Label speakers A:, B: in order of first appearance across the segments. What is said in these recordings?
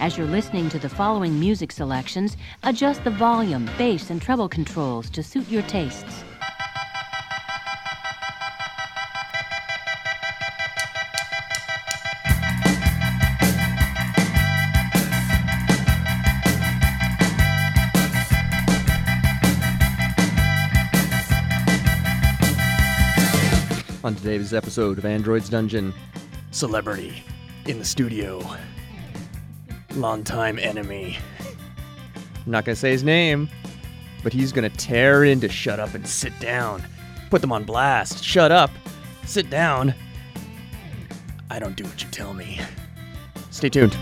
A: As you're listening to the following music selections, adjust the volume, bass, and treble controls to suit your tastes.
B: On today's episode of Android's Dungeon, celebrity in the studio, longtime enemy. I'm not gonna say his name, but he's gonna tear into shut up and sit down. Put them on blast. Shut up, sit down. I don't do what you tell me. Stay tuned.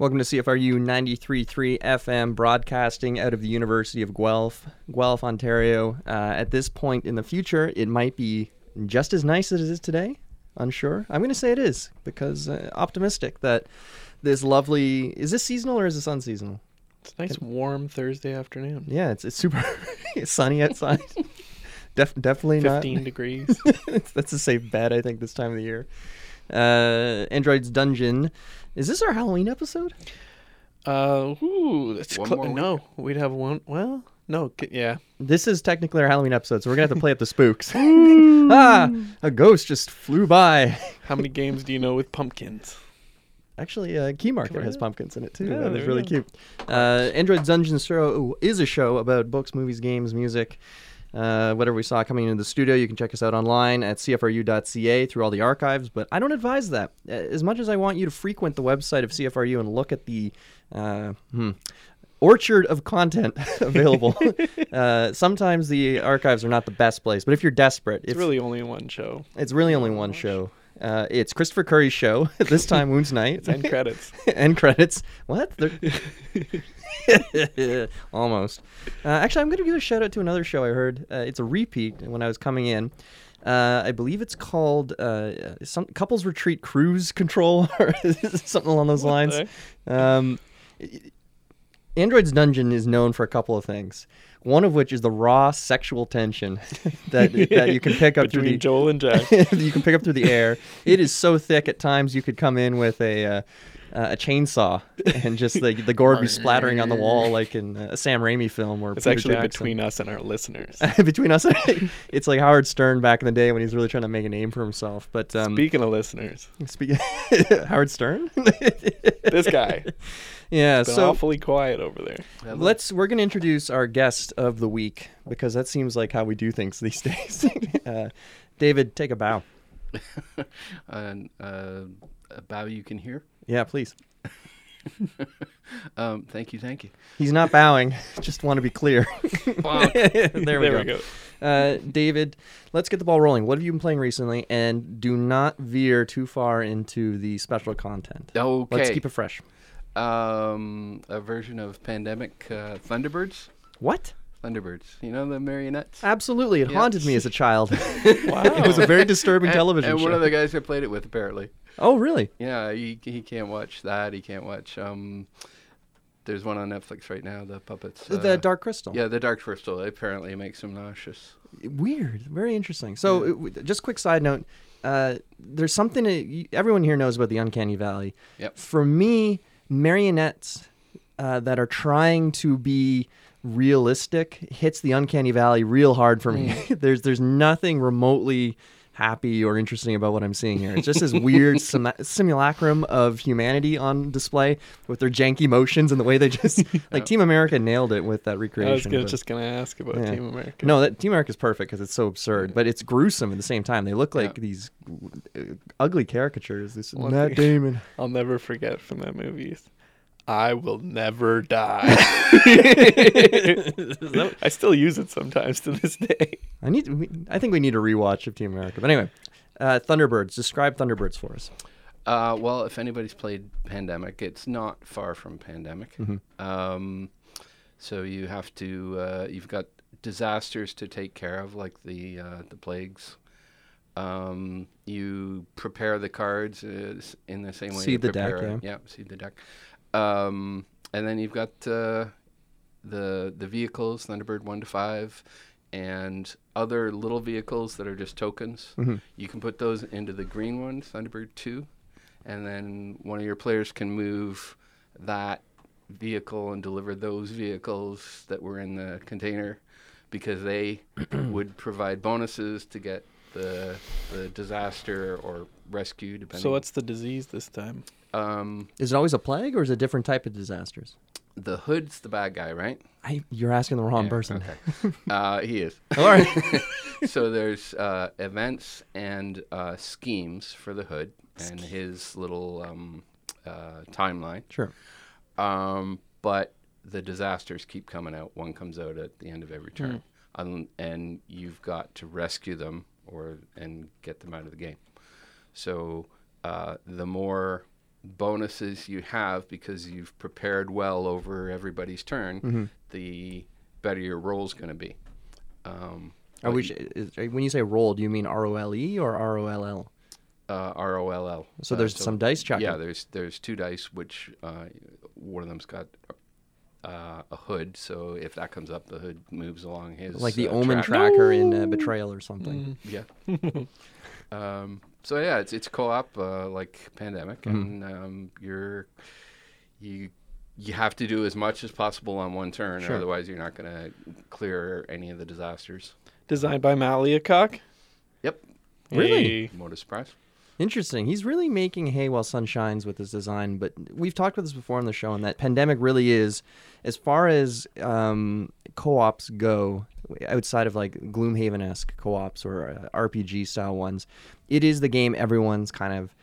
B: Welcome to CFRU 93.3 FM, broadcasting out of the University of Guelph, Guelph, Ontario. Uh, at this point in the future, it might be just as nice as it is today. Unsure. I'm going to say it is because uh, optimistic that this lovely is this seasonal or is this unseasonal?
C: It's a nice warm Thursday afternoon.
B: Yeah, it's it's super sunny outside. Def, definitely not.
C: 15 degrees.
B: That's a safe bet, I think, this time of the year. Uh, Android's Dungeon. Is this our Halloween episode?
C: Uh, ooh, that's
D: One
C: cl-
D: more
C: no. We'd have one. Well, no, c- yeah.
B: This is technically our Halloween episode, so we're gonna have to play up the spooks. ah, a ghost just flew by.
C: How many games do you know with pumpkins?
B: Actually, uh, Key Market has pumpkins in it too.
C: Yeah,
B: that was
C: there
B: really
C: you
B: cute. Uh, Android's Dungeon show is a show about books, movies, games, music. Uh, whatever we saw coming into the studio, you can check us out online at cfru.ca through all the archives. But I don't advise that. Uh, As much as I want you to frequent the website of CFRU and look at the uh, hmm, orchard of content available, uh, sometimes the archives are not the best place. But if you're desperate,
C: It's
B: if,
C: really only one show.
B: it's really only one show. Uh, it's Christopher Curry's show. this time, Wounds Night.
C: It's end credits.
B: end credits. What? Almost. Uh, actually, I'm going to give a shout out to another show I heard. Uh, it's a repeat when I was coming in. Uh, I believe it's called uh, some couples retreat cruise control or something along those lines. Um, Android's Dungeon is known for a couple of things. One of which is the raw sexual tension that, that you can pick up through the
C: Joel and Jack.
B: you can pick up through the air. It is so thick at times you could come in with a uh, uh, a chainsaw and just the the gore would be splattering on the wall like in a Sam Raimi film or
C: It's
B: Peter
C: actually
B: Jackson.
C: between us and our listeners.
B: between us. it's like Howard Stern back in the day when he's really trying to make a name for himself. But um,
C: Speaking of listeners,
B: speak- Howard Stern.
C: this guy
B: Yeah.
C: been
B: So
C: awfully quiet over there.
B: let's we're gonna introduce our guest of the week because that seems like how we do things these days. uh, David, take a bow.
D: and uh, a bow you can hear.
B: Yeah, please.
D: Um, thank you, thank you.
B: He's not bowing. Just want to be clear. There we
C: There
B: go.
C: we go.
B: Uh, David, let's get the ball rolling. What have you been playing recently? And do not veer too far into the special content.
D: Okay.
B: Let's keep it fresh.
D: um, a version of Pandemic uh, Thunderbirds.
B: What?
D: Thunderbirds. You know the marionettes?
B: Absolutely. It
D: Yeah.
B: haunted me as a child.
C: Wow.
B: it was a very disturbing television
D: and
B: show.
D: one of the guys I played it with, apparently.
B: oh, really?
D: Yeah, he, he can't watch that. He can't watch. Um, there's one on Netflix right now, the puppets.
B: the
D: uh,
B: Dark Crystal.
D: Yeah, the Dark Crystal. Apparently, makes him nauseous.
B: Weird. Very interesting. So, it w- just quick side note. Uh, there's something that y- everyone here knows about the Uncanny Valley.
D: Yep.
B: For me, marionettes uh, that are trying to be realistic hits the Uncanny Valley real hard for me. there's there's nothing remotely happy or interesting about what I'm seeing here. It's just this weird sim- simulacrum of humanity on display with their janky motions and the way they just like Team America nailed it with that recreation.
C: I was gonna,
B: but-
C: just going to ask about
B: Yeah.
C: Team America.
B: no, that Team America is perfect because it's so absurd, but it's gruesome at the same time. They look like
D: Yeah.
B: these uh, ugly caricatures. This
C: One
B: Matt Damon.
C: I'll never forget from that movie. Is, I will never die. I still use it sometimes to this day.
B: I need. We, I think we need a rewatch of Team America. But anyway, uh, Thunderbirds. Describe Thunderbirds for us.
D: Uh, well, if anybody's played Pandemic, it's not far from Pandemic. Um, so you have to, uh, you've got disasters to take care of, like the uh, the plagues. Um, you prepare the cards uh, in the same way.
B: Seed
D: you
B: the deck,
D: prepare-
B: yeah.
D: seed the deck. Um, and then you've got uh, the the vehicles, Thunderbird one to five, and other little vehicles that are just tokens.
B: Mhm.
D: You can put those into the green one, Thunderbird two, and then one of your players can move that vehicle and deliver those vehicles that were in the container because they would provide bonuses to get the the disaster or rescue depending
C: So what's the disease this time?
D: Um
B: Is it always a plague or is it a different type of disasters?
D: the hood's the bad guy right
B: I, you're asking the wrong
D: Yeah,
B: person.
D: okay uh he is
B: All right.
D: so there's uh, events and uh, schemes for the hood and his little um, uh, timeline
B: sure.
D: Um, but the disasters keep coming out. One comes out at the end of every turn, um, and you've got to rescue them or and get them out of the game. So uh, the more bonuses you have because you've prepared well over everybody's turn, the better your roll's going to be. Um,
B: Are
D: but
B: we, is, when you say roll, do you mean R O L E or R O L L?
D: uh, R O L L.
B: So
D: Uh,
B: there's some dice chucking.
D: Yeah, there's there's two dice, which uh, one of them's got uh, a hood. So if that comes up, the hood moves along his
B: like the
D: uh,
B: omen
D: track.
B: tracker in uh, Betrayal or something.
D: Yeah. um, so yeah, it's it's co-op uh, like Pandemic,
B: Mm-hmm.
D: and um, you're you you have to do as much as possible on one turn,
B: Sure.
D: otherwise you're not going to clear any of the disasters.
C: Designed by Matt Leacock.
D: Yep.
B: Really?
C: Hey.
D: What a surprise!
B: Interesting. He's really making hay while sun shines with his design. But we've talked about this before on the show, and that pandemic really is, as far as um, co-ops go, outside of like Gloomhaven esque co-ops or uh, RPG style ones, it is the game everyone's kind of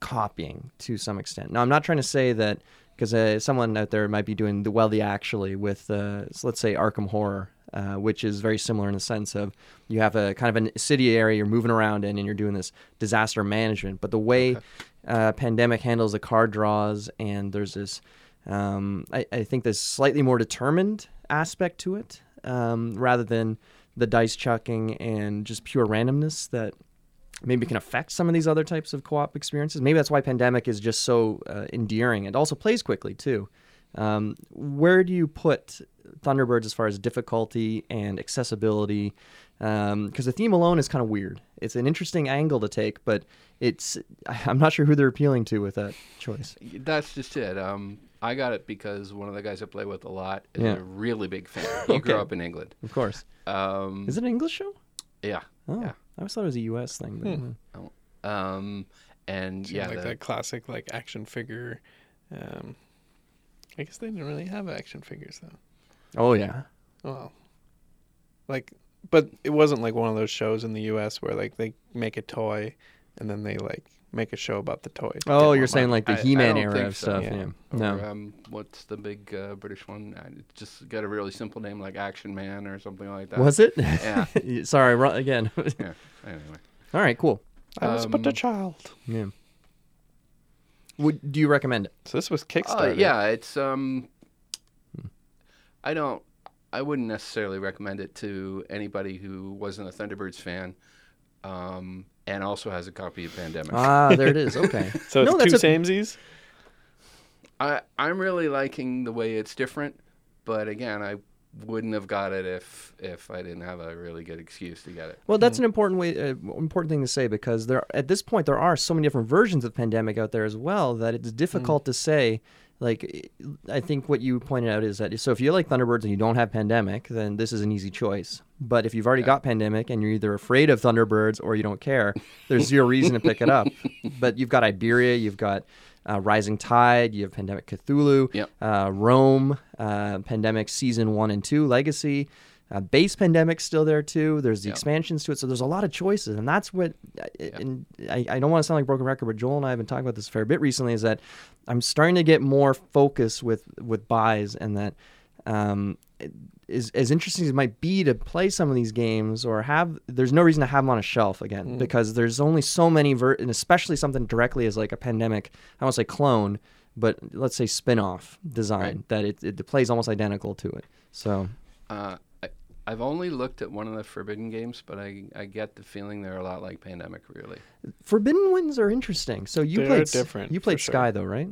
B: copying to some extent. Now, I'm not trying to say that because uh, someone out there might be doing the well the actually with uh, let's say Arkham Horror, uh, which is very similar in the sense of you have a kind of a city area you're moving around in and you're doing this disaster management. But the way uh, Pandemic handles the card draws and there's this, um, I, I think this slightly more determined aspect to it um, rather than the dice chucking and just pure randomness that maybe can affect some of these other types of co-op experiences. Maybe that's why Pandemic is just so uh, endearing and also plays quickly too. Um, where do you put Thunderbirds as far as difficulty and accessibility? Because the theme alone is kind of weird. It's an interesting angle to take, but it's I'm not sure who they're appealing to with that choice.
D: That's just it. Um, I got it because one of the guys I play with a lot is
B: Yeah.
D: a really big fan. He grew up in England.
B: Of course,
D: Um,
B: is it an English show?
D: yeah.
B: Oh,
D: Yeah.
B: I always thought it was a U.S. thing. But, uh,
D: Um, and
C: Seems
D: yeah,
C: like
D: the-
C: that classic like action figure. Um, I guess they didn't really have action figures though.
B: Oh yeah,
C: Well, like, but it wasn't like one of those shows in the U.S. where like they make a toy and then they like make a show about the toys.
B: Oh, you're saying
C: money.
B: like the
D: I- I
B: He-Man
D: don't
B: era of
D: so.
B: stuff.
C: Yeah.
B: Yeah.
D: or,
B: No.
D: um, what's the big uh, British one? Uh, it's just got a really simple name like Action Man or something like that.
B: Was it?
D: Yeah.
B: Sorry, ru- again.
D: yeah. Anyway,
B: All right, cool.
C: I was but a
D: um,
C: child.
B: Yeah. Would do you recommend it?
C: So this was
D: uh,
C: Kickstarter.
D: yeah, it's um, I don't, I wouldn't necessarily recommend it to anybody who wasn't a Thunderbirds fan, um, and also has a copy of Pandemic.
B: Ah, there it is. Okay.
C: So it's
B: No,
C: two
B: that's a-
C: samesies.
D: I I'm really liking the way it's different, but again, I wouldn't have got it if if I didn't have a really good excuse to get it.
B: Well, that's an important way, uh, important thing to say because there, at this point, there are so many different versions of pandemic out there as well that it's difficult to say. Like, I think what you pointed out is that so if you like Thunderbirds and you don't have pandemic, then this is an easy choice. But if you've already got pandemic and you're either afraid of Thunderbirds or you don't care, there's zero reason to pick it up. But you've got Iberia, you've got uh, Rising Tide, you have Pandemic Cthulhu,
D: Yep.
B: uh, Rome, uh, Pandemic Season 1 and 2, Legacy. Uh, base pandemic still there too. There's the
D: Yeah.
B: expansions to it, so there's a lot of choices, and that's what. And I, I don't want to sound like a broken record, but Joel and I have been talking about this a fair bit recently. Is that I'm starting to get more focus with with buys, and that um, is as interesting as it might be to play some of these games or have. There's no reason to have them on a shelf again because there's only so many, ver- and especially something directly as like a pandemic. I won't say clone, but let's say spin-off design
D: Right.
B: that it, it plays almost identical to it. So
D: Uh, I've only looked at one of the Forbidden games, but I, I get the feeling they're a lot like Pandemic, really.
B: Forbidden ones are interesting. So you
C: They are
B: played s-
C: different,
B: You
C: for
B: played
C: sure.
B: Sky though, right?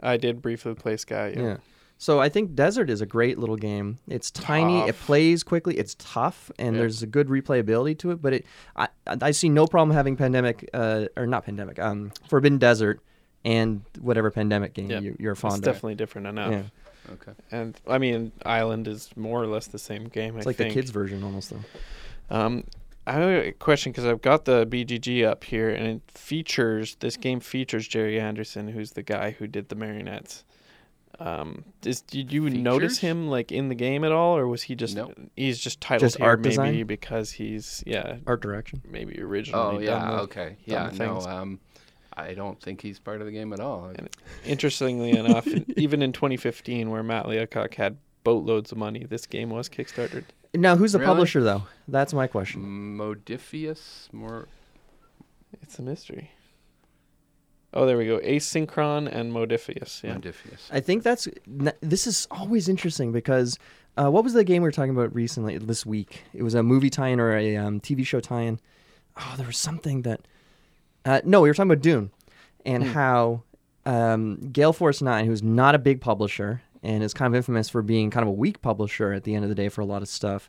C: I did briefly play Sky. Yeah.
B: Yeah. So I think Desert is a great little game. It's tiny, it
C: Tough.
B: plays quickly, it's tough, and
C: Yeah.
B: there's a good replayability to it. But it, I, I see no problem having Pandemic, uh, or not Pandemic, um, Forbidden Desert, and whatever Pandemic game
C: Yeah.
B: you, you're
C: It's
B: fond of.
C: definitely different enough.
B: Yeah.
D: Okay.
C: And I mean, Island is more or less the same game.
B: It's
C: I
B: like
C: think.
B: the kids version almost though.
C: Um, I have a question because I've got the BGG up here, and it features this game features Gerry Anderson, who's the guy who did the marionettes. Um, is, did you notice him like in the game at all, or was he just
D: No.
C: he's just titled
B: Just
C: here
B: art
C: maybe
B: design?
C: because he's yeah
B: Art direction.
C: maybe originally
D: Oh yeah.
C: the-
D: Okay. Yeah.
C: the
D: No.
C: things.
D: Um, I don't think he's part of the game at all.
C: And Interestingly enough, even in 2015, where Matt Leacock had boatloads of money, this game was kickstarted.
B: Now who's the
D: Really?
B: publisher though? That's my question.
D: Modiphius, more.
C: It's a mystery. Oh, there we go. Asynchron and Modiphius. Yeah.
D: Modiphius.
B: I think that's this is always interesting because uh, what was the game we were talking about recently this week? It was a movie tie-in or a um, TV show tie-in. Oh, there was something that. Uh, no, we were talking about Dune, and
C: Hmm.
B: how um, Gale Force Nine, who's not a big publisher and is kind of infamous for being kind of a weak publisher at the end of the day for a lot of stuff.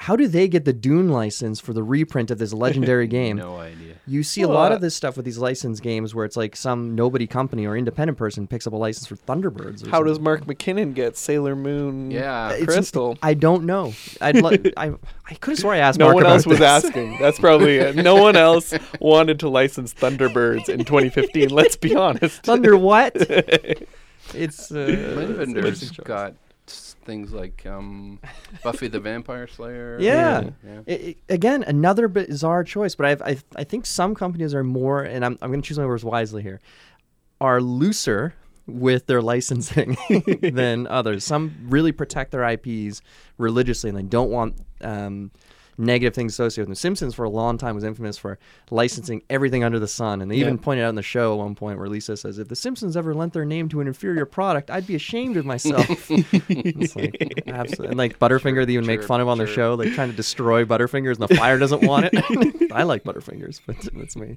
B: How do they get the Dune license for the reprint of this legendary game?
D: No idea.
B: You see a lot
C: uh,
B: of this stuff with these license games where it's like some nobody company or independent person picks up a license for Thunderbirds. Or
C: How does. Mark McKinnon get Sailor Moon?
D: Yeah.
B: It's-
C: Crystal.
B: I don't know. I'd like. I I could have swore I asked.
C: No
B: Mark
C: one
B: about
C: else was
B: this.
C: asking. That's probably it. No one else wanted to license Thunderbirds in 2015. Let's be honest.
B: Thunder what? it's uh,
D: Linvinder's
B: it's-
D: got s- things like um, Buffy the Vampire Slayer.
B: Yeah.
D: yeah.
B: I- I- again, another bizarre choice, but I've, I I think some companies are more, and I'm I'm going to choose my words wisely here, are looser with their licensing than others. Some really protect their IPs religiously, and they don't want um, negative things associated with them. Simpsons for a long time was infamous for licensing everything under the sun, and they even
C: Yeah.
B: pointed out in the show at one point where Lisa says, "If the Simpsons ever lent their name to an inferior product, I'd be ashamed of myself." it's like absolutely, and like Butterfinger, they even make fun of on their
D: chirp.
B: show, like trying to destroy Butterfingers, and the fire doesn't want it. I like Butterfingers, but that's me.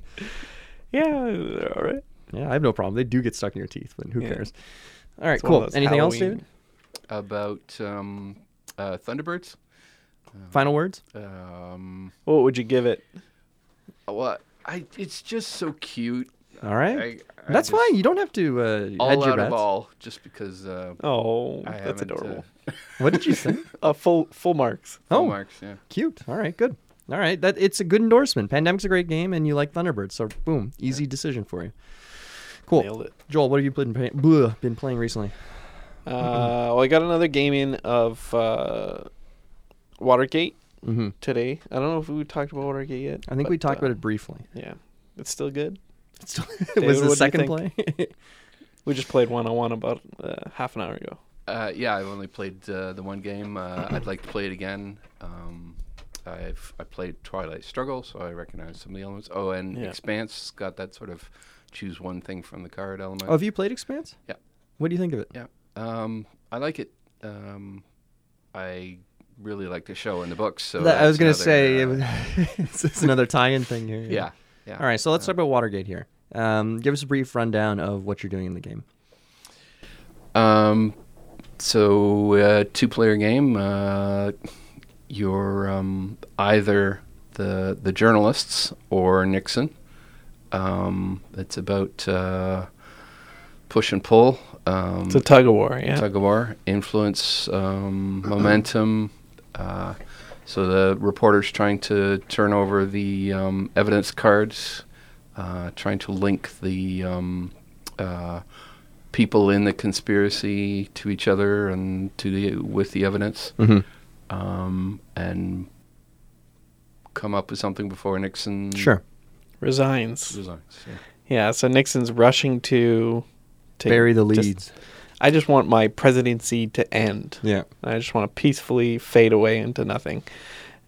C: yeah, they're all right.
B: Yeah, I have no problem. They do get stuck in your teeth, but who
C: Yeah.
B: cares? All right,
C: It's
B: cool. Anything else,
C: Halloween-
B: David?
D: About um, uh, Thunderbirds.
B: Final words?
D: Um,
C: What would you give it?
D: well, I it's just so cute.
B: All right.
D: I, I
B: That's
D: just-
B: fine. You don't have to uh, hedge
D: All
B: your
D: out of all, just because uh,
C: Oh,
D: I
C: that's
D: haven't, uh,
C: adorable.
B: What did you say?
C: Uh, full full marks.
D: full
B: Oh.
D: marks. Yeah.
B: Cute. All right, good. All right, that it's a good endorsement. Pandemic's a great game, and you like Thunderbird, so boom, easy decision for you. Cool.
C: Nailed it.
B: Joel, what have you been, playing? Bleh, been playing recently?
C: Uh, well, I got another game in of uh, Watergate
B: Mm-hmm.
C: today. I don't know if we talked about Watergate yet.
B: I think we talked
C: uh,
B: about it briefly.
C: Yeah, it's still good.
B: it was
C: what do
B: the second play.
C: We just played one on one about uh, half an hour ago.
D: Uh, yeah, I've only played uh, the one game. Uh, I'd like to play it again. Um, I've I played Twilight Struggle, so I recognize some of the elements. Oh, and
C: Yeah.
D: Expanse got that sort of choose one thing from the card element.
B: oh, have you played Expanse?
D: Yeah.
B: What do you think of it?
D: Yeah, um, I like it. Um, I really like to show in the books. So
B: That- I was gonna say
D: another,
B: it
D: uh,
B: was, it's, it's another tie-in thing here.
D: yeah, yeah.
B: All right, so let's
D: Uh,
B: talk about Watergate here. Um, give us a brief rundown of what you're doing in the game.
D: Um, so uh, two-player game. Uh, you're um, either the the journalists or Nixon. Um, it's about uh, push and pull. Um,
C: It's a tug of war, yeah.
D: tug of war, influence, um, momentum. Uh, so the reporter's trying to turn over the um, evidence cards, uh, trying to link the um, uh, people in the conspiracy to each other and to the with the evidence,
B: Mm-hmm.
D: um, and come up with something before Nixon
B: Sure.
C: Resigns.
D: resigns. Yeah.
C: Yeah, so Nixon's rushing to, to
B: Bury the
C: just-
B: leads.
C: I just want my presidency to end.
B: yeah.
C: I just want to peacefully fade away into nothing.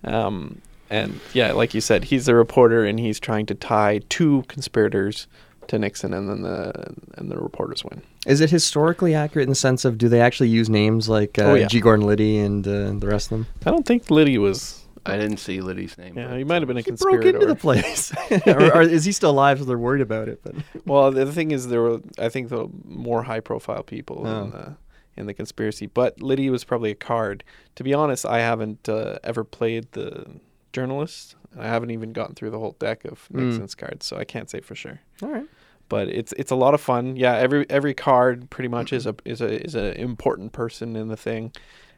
C: Um, and yeah, like you said, he's a reporter and he's trying to tie two conspirators to Nixon, and then the and the reporters win.
B: Is it historically accurate in the sense of do they actually use names like uh,
C: Oh, yeah.
B: G. Gordon Liddy and uh, the rest of them?
C: I don't think Liddy was.
D: I didn't see Liddy's name.
C: Yeah,
D: but-
C: he might have been a
B: He
C: conspirator.
B: broke into the place, or, or is he still alive? So they're worried about it. But
C: Well, the thing is, there were I think the more high profile people
B: Oh.
C: in the in the conspiracy, but Liddy was probably a card. To be honest, I haven't uh, ever played the journalist. I haven't even gotten through the whole deck of
B: Mm.
C: Cards, so I can't say for sure.
B: all right,
C: But it's it's a lot of fun. Yeah, every every card pretty much is a is a is a important person in the thing,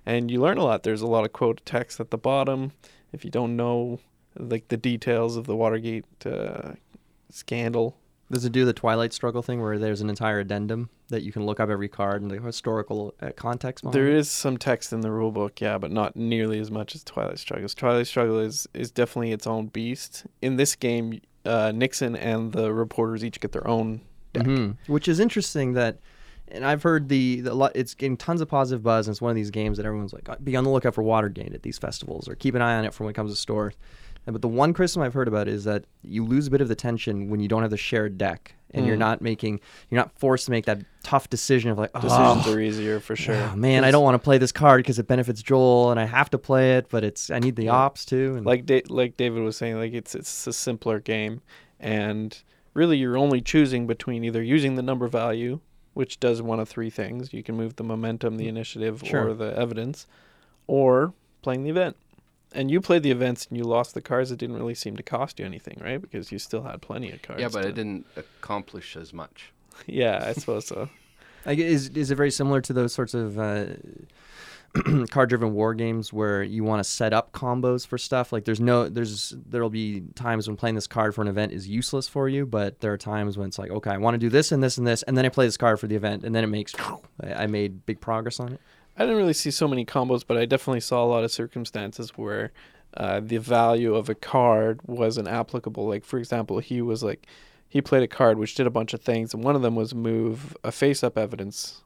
C: and you learn a lot. There's a lot of quote text at the bottom. If you don't know like the details of the Watergate uh, scandal,
B: does it do the Twilight Struggle thing where there's an entire addendum that you can look up every card and the historical uh, context? behind
C: There is some text in the rule book, yeah, but not nearly as much as Twilight Struggle. Twilight Struggle is, is definitely its own beast. In this game, uh, Nixon and the reporters each get their own deck.
B: Mhm. Which is interesting that, and I've heard the, the lot. It's getting tons of positive buzz. And it's one of these games that everyone's like, be on the lookout for Watergate at these festivals, or keep an eye on it for when it comes to stores. And, but the one criticism I've heard about is that you lose a bit of the tension when you don't have the shared deck, and you're
C: Mm.
B: not making, you're not forced to make that tough decision of like,
C: Decisions
B: oh,
C: are easier for sure.
B: oh, man, I don't want to play this card because it benefits Joel, and I have to play it, but it's I need the
C: Yeah.
B: ops too. And
C: Like da- like David was saying, like it's it's a simpler game, and really you're only choosing between either using the number value, which does one of three things: you can move the momentum, the initiative,
B: Sure.
C: or the evidence, or playing the event. And you played the events and you lost the cards. It didn't really seem to cost you anything, right? Because you still had plenty of cards.
D: yeah, but
C: to-
D: it didn't accomplish as much.
C: Yeah, I suppose so.
B: Like, is is it very similar to those sorts of uh, card-driven war games where you want to set up combos for stuff? Like, there's no, there's there'll be times when playing this card for an event is useless for you, but there are times when it's like, okay, I want to do this and this and this, and then I play this card for the event, and then it makes, I I made big progress on it.
C: I didn't really see so many combos, but I definitely saw a lot of circumstances where uh, the value of a card wasn't applicable. Like, for example, he was like, he played a card which did a bunch of things, and one of them was move a face up evidence,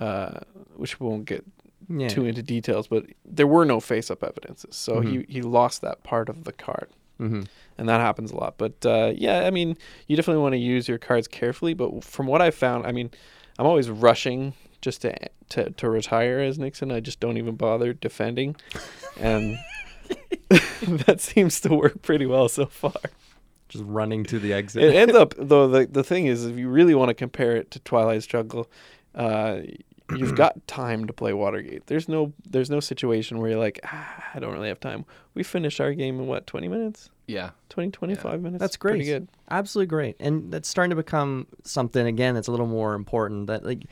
C: uh, which we won't get
B: Yeah.
C: too into details, but there were no face up evidences. So he, he lost that part of the card.
B: Mm-hmm.
C: And that happens a lot. But uh, yeah, I mean, you definitely want to use your cards carefully. But from what I found, I mean, I'm always rushing just to to, to retire as Nixon. I just don't even bother defending, and that seems to work pretty well so far.
B: Just running to the exit.
C: It ends up though. The the thing is, if you really want to compare it to Twilight Struggle, uh, you've got time to play Watergate. There's no there's no situation where you're like, ah, I don't really have time. We finished our game in what 20 minutes,
D: Yeah.
C: 20 25 minutes.
B: That's
C: Pretty
B: great.
C: good.
B: Absolutely great, and that's starting to become something again that's a little more important. That like,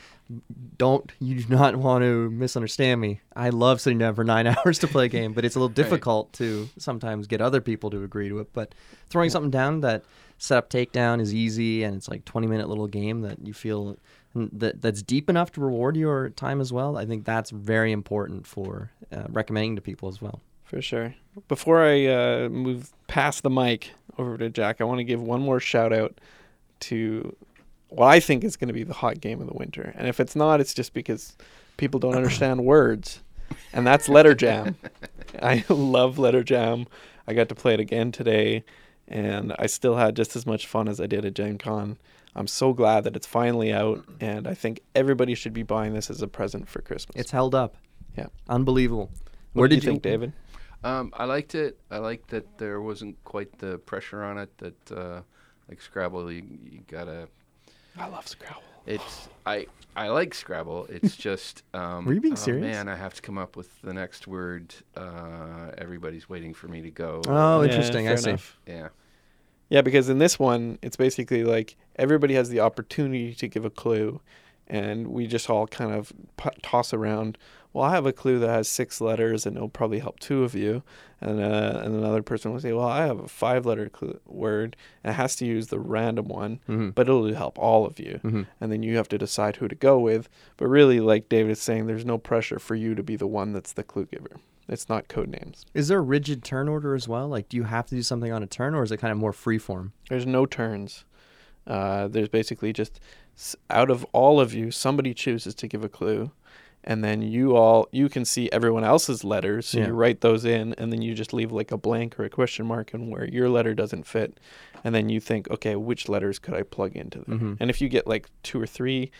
B: don't you do not want to misunderstand me. I love sitting down for nine hours to play a game, but it's a little difficult to sometimes get other people to agree to it. But throwing something down that setup takedown is easy, and it's like twenty minute little game that you feel and that that's deep enough to reward your time as well. I think that's very important for uh, recommending to people as well.
C: For sure. Before I uh, move past the mic over to Jack, I want to give one more shout out to what I think is going to be the hot game of the winter. And if it's not, it's just because people don't understand words. And that's Letter Jam. I love Letter Jam. I got to play it again today, and I still had just as much fun as I did at Gen Con. I'm so glad that it's finally out, and I think everybody should be buying this as a present for Christmas.
B: It's held up.
C: Yeah.
B: unbelievable.
C: what
B: Where
C: did,
B: did
C: you think, David?
D: Um, I liked it. I liked that there wasn't quite the pressure on it that, uh, like Scrabble, you, you gotta.
C: I love Scrabble.
D: It's I I like Scrabble. It's just. Um,
B: Were you being
D: oh,
B: serious?
D: Man, I have to come up with the next word. Uh, everybody's waiting for me to go.
B: Oh,
C: Yeah,
B: interesting. I
C: fair
B: see.
C: enough.
D: yeah.
C: Yeah, because in this one, it's basically like everybody has the opportunity to give a clue, and we just all kind of p- toss around. Well, I have a clue that has six letters, and it'll probably help two of you. And uh, and another person will say, "Well, I have a five-letter clue- word, and it has to use the random one,
B: Mhm.
C: but it'll help all of you."
B: Mhm.
C: And then you have to decide who to go with. But really, like David is saying, there's no pressure for you to be the one that's the clue giver. It's not code names.
B: Is there a rigid turn order as well? Like, do you have to do something on a turn, or is it kind of more free form?
C: There's no turns. Uh, there's basically just out of all of you, somebody chooses to give a clue, and then you all you can see everyone else's letters, so
B: Yeah.
C: you write those in, and then you just leave like a blank or a question mark and where your letter doesn't fit, and then you think, okay, which letters could I plug into there?
B: Mhm.
C: And if you get like two or three,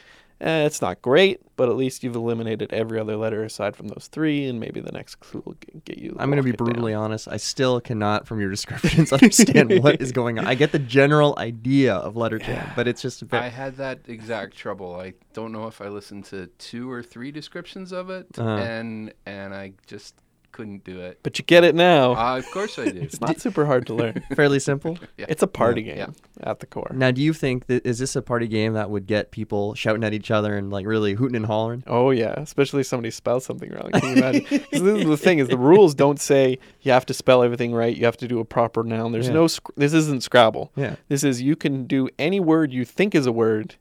C: eh, it's not great, but at least you've eliminated every other letter aside from those three, and maybe the next clue will g- get you.
B: I'm going to be
C: it down.
B: brutally honest. I still cannot, from your descriptions, understand what is going on. I get the general idea of letter jam, but it's just a bit.
D: I had that exact trouble. I don't know if I listened to two or three descriptions of it,
B: Uh-huh.
D: and and I just couldn't do it.
C: But you get it now.
D: Uh, of course I do.
C: it's not super hard to learn.
B: fairly simple.
D: Yeah.
C: It's a party
B: Yeah.
C: game at the core.
B: Now, do you think that is this a party game that would get people shouting at each other and like really hooting and hollering?
C: Oh yeah, especially if somebody spells something wrong. Can you imagine? 'Cause this is the thing: is the rules don't say you have to spell everything right. You have to do a proper noun. There's
B: Yeah.
C: no. Sc- this isn't Scrabble.
B: Yeah.
C: This is you can do any word you think is a word,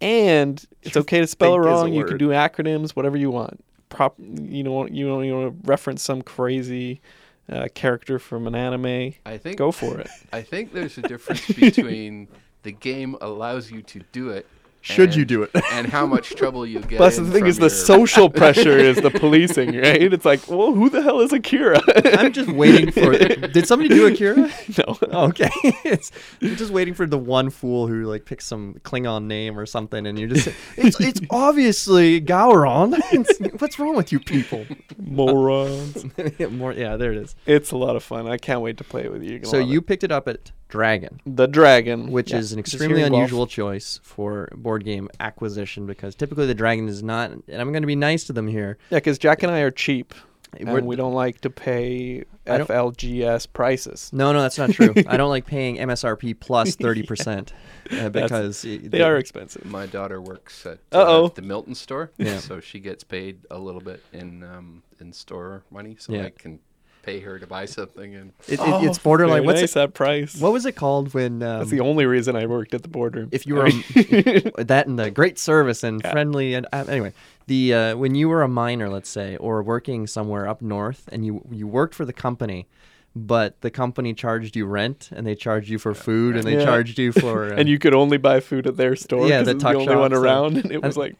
C: and it's okay to spell it
B: think is a
C: wrong. You can do acronyms, whatever you want. Prop. You know. You know. You want to reference some crazy uh, character from an anime.
D: I think
C: Go for it.
D: I think there's a difference between the game allows you to do it.
B: Should you do it?
D: and how much trouble you get.
C: Plus, the thing
D: from
C: is, the social pressure is the policing, right? It's like, well, who the hell is Akira?
B: I'm just waiting for. Did somebody do Akira?
C: no.
B: Oh, okay, it's, you're just waiting for the one fool who like picks some Klingon name or something, and you're just. It's it's obviously Gowron. It's- what's wrong with you people?
C: Morons.
B: More, yeah, there it is.
C: It's a lot of fun. I can't wait to play it with you. You're
B: So you
C: it.
B: picked it up at Dragon.
C: the dragon,
B: which
C: Yeah,
B: is an extremely
C: here in Guelph.
B: unusual choice for board game acquisition because typically the dragon is not and i'm going to be nice to them here
C: Yeah, because Jack and I are cheap,
B: We're-
C: and we don't like to pay
B: I
C: FLGS prices.
B: no no that's not true i don't like paying msrp plus 30% uh, because it-
C: They are expensive.
D: My daughter works at uh, the Milton store,
B: Yeah.
D: so she gets paid a little bit in um, in store money, so
B: Yeah.
D: I can pay her to buy something. And
B: it, it, it's borderline
C: Very
B: what's
C: nice
B: it,
C: that price.
B: what was it called when um,
C: That's the only reason I worked at the boardroom.
B: if you were a, that and the great service and
C: Yeah.
B: friendly and uh, anyway the uh, when you were a miner, let's say or working somewhere up north and you you worked for the company but the company charged you rent and they charged you for food and they
C: Yeah.
B: charged you for uh,
C: and you could only buy food at their store.
B: Yeah,
C: 'cause
B: the
C: it was
B: tuck
C: the only one
B: shop, so-
C: around, and it was
B: I-
C: like.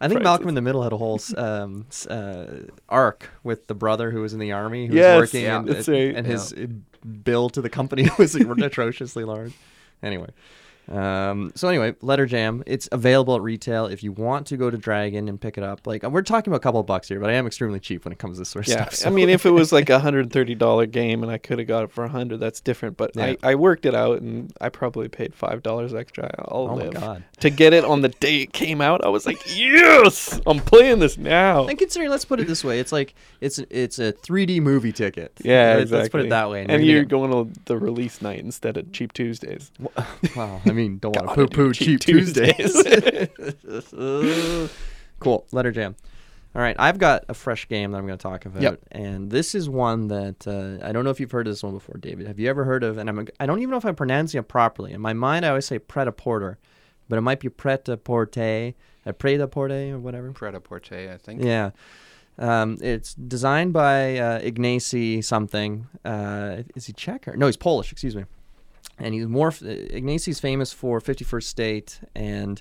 B: I think
C: prices.
B: Malcolm in the Middle had a whole um, uh, arc with the brother who was in the army who
C: Yes,
B: was working,
D: yeah,
B: and,
C: that's right.
B: and his uh, bill to the company was atrociously large. Anyway, um, so anyway, Letter Jam. It's available at retail if you want to go to Dragon and pick it up. Like we're talking about a couple of bucks here, but I am extremely cheap when it comes to this sort of
C: Yeah,
B: stuff. so-
C: I mean, if it was like a hundred and thirty dollar game and I could have got it for a hundred, that's different. But
B: Yeah.
C: I, I worked it out and I probably paid five dollars extra. I'll
B: oh my god.
C: to get it on the day it came out. I was like, yes, I'm playing this now.
B: And considering, let's put it this way, it's like it's it's a 3D movie ticket.
C: Yeah,
B: Let's-
C: exactly.
B: Let's put it that way.
C: And,
B: you're
C: you're
B: gonna
C: going to the release night instead of cheap Tuesdays.
B: Wow, I mean, don't want
C: Gotta
B: poo-poo
C: do cheap
B: cheap Tuesdays. cool, letter jam. All right, I've got a fresh game that I'm going to talk about,
C: Yep.
B: and this is one that uh, I don't know if you've heard of this one before, David. Have you ever heard of? And I'm I don't even know if I'm pronouncing it properly. In my mind, I always say pret a porter, but it might be pret a porte, a pret a porte, or whatever.
D: Pret-a-porter, I think.
B: Yeah. Um, it's designed by uh, Ignacy something. Uh, is he Czech or no? He's Polish. Excuse me. And he's more. f- Ignacy's famous for Fifty First State and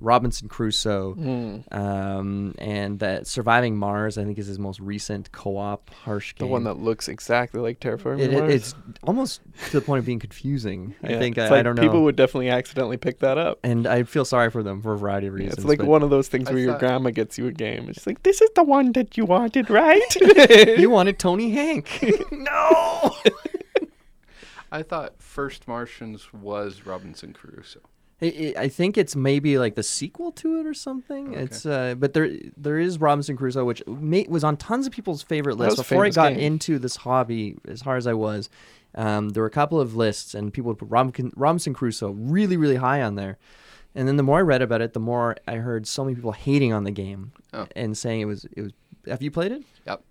B: Robinson Crusoe,
C: Mm.
B: um, and that Surviving Mars. I think is his most recent co-op harsh game.
C: The one that looks exactly like Terraforming
B: It- it-
C: Mars.
B: it's almost to the point of being confusing. I think
C: it's
B: I, I don't know.
C: People would definitely accidentally pick that up.
B: and I feel sorry for them for a variety of
C: Yeah,
B: reasons.
C: it's like one of those things
D: I
C: where your
D: thought-
C: grandma gets you a game. It's like, this is the one that you wanted, right?
B: you wanted Tony Hank. no.
D: I thought First Martians was Robinson Crusoe.
B: I- think it's maybe like the sequel to it or something.
D: Okay.
B: It's uh, but there there is Robinson Crusoe, which ma- was on tons of people's favorite lists before I got
C: game.
B: into this hobby as hard as I was. Um, there were a couple of lists, and people would put Robinson, Robinson Crusoe really, really high on there. And then the more I read about it, the more I heard so many people hating on the game
D: Oh.
B: and saying it was it was. Have you played it?
D: Yep.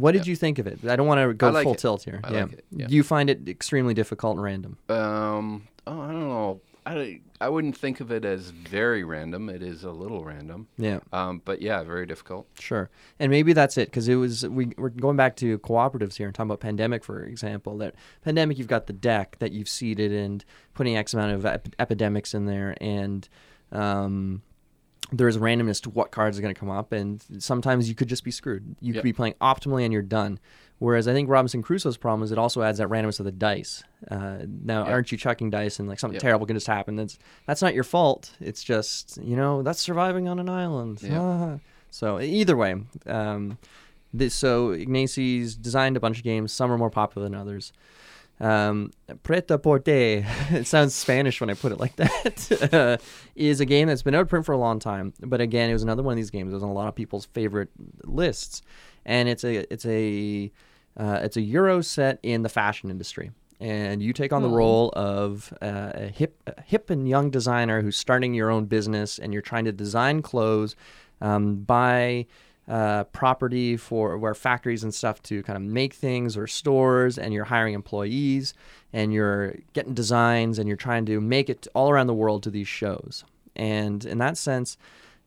B: What did
D: Yep.
B: you think of it? I don't want to go
D: like
B: full
D: it.
B: tilt here.
D: I
B: yeah.
D: like it, yeah.
B: You find it extremely difficult and random?
D: Um, oh, I don't know. I, I wouldn't think of it as very random. It is a little random.
B: Yeah.
D: Um, but yeah, very difficult.
B: Sure, and maybe that's it because it was we we're going back to cooperatives here and talking about pandemic for example. That pandemic, you've got the deck that you've seeded and putting X amount of ep- epidemics in there, and um, there's randomness to what cards are going to come up, and sometimes you could just be screwed. You
D: Yep.
B: could be playing optimally and you're done. Whereas I think Robinson Crusoe's problem is it also adds that randomness of the dice. Uh, now,
D: Yep.
B: aren't you chucking dice and like something
D: Yep.
B: terrible can just happen? That's that's not your fault. It's just you know that's surviving on an island. Ah. So either way, um, this, so Ignacy's designed a bunch of games. Some are more popular than others. Um, Preta Porte, it sounds Spanish when I put it like that, uh, is a game that's been out of print for a long time. But again, it was another one of these games. It was on a lot of people's favorite lists, and it's a it's a uh, it's a Euro set in the fashion industry. And you take on the
C: Oh.
B: role of uh, a hip, a hip and young designer who's starting your own business, and you're trying to design clothes, um, buy uh, property for where factories and stuff to kind of make things or stores, and you're hiring employees, and you're getting designs, and you're trying to make it all around the world to these shows. And in that sense,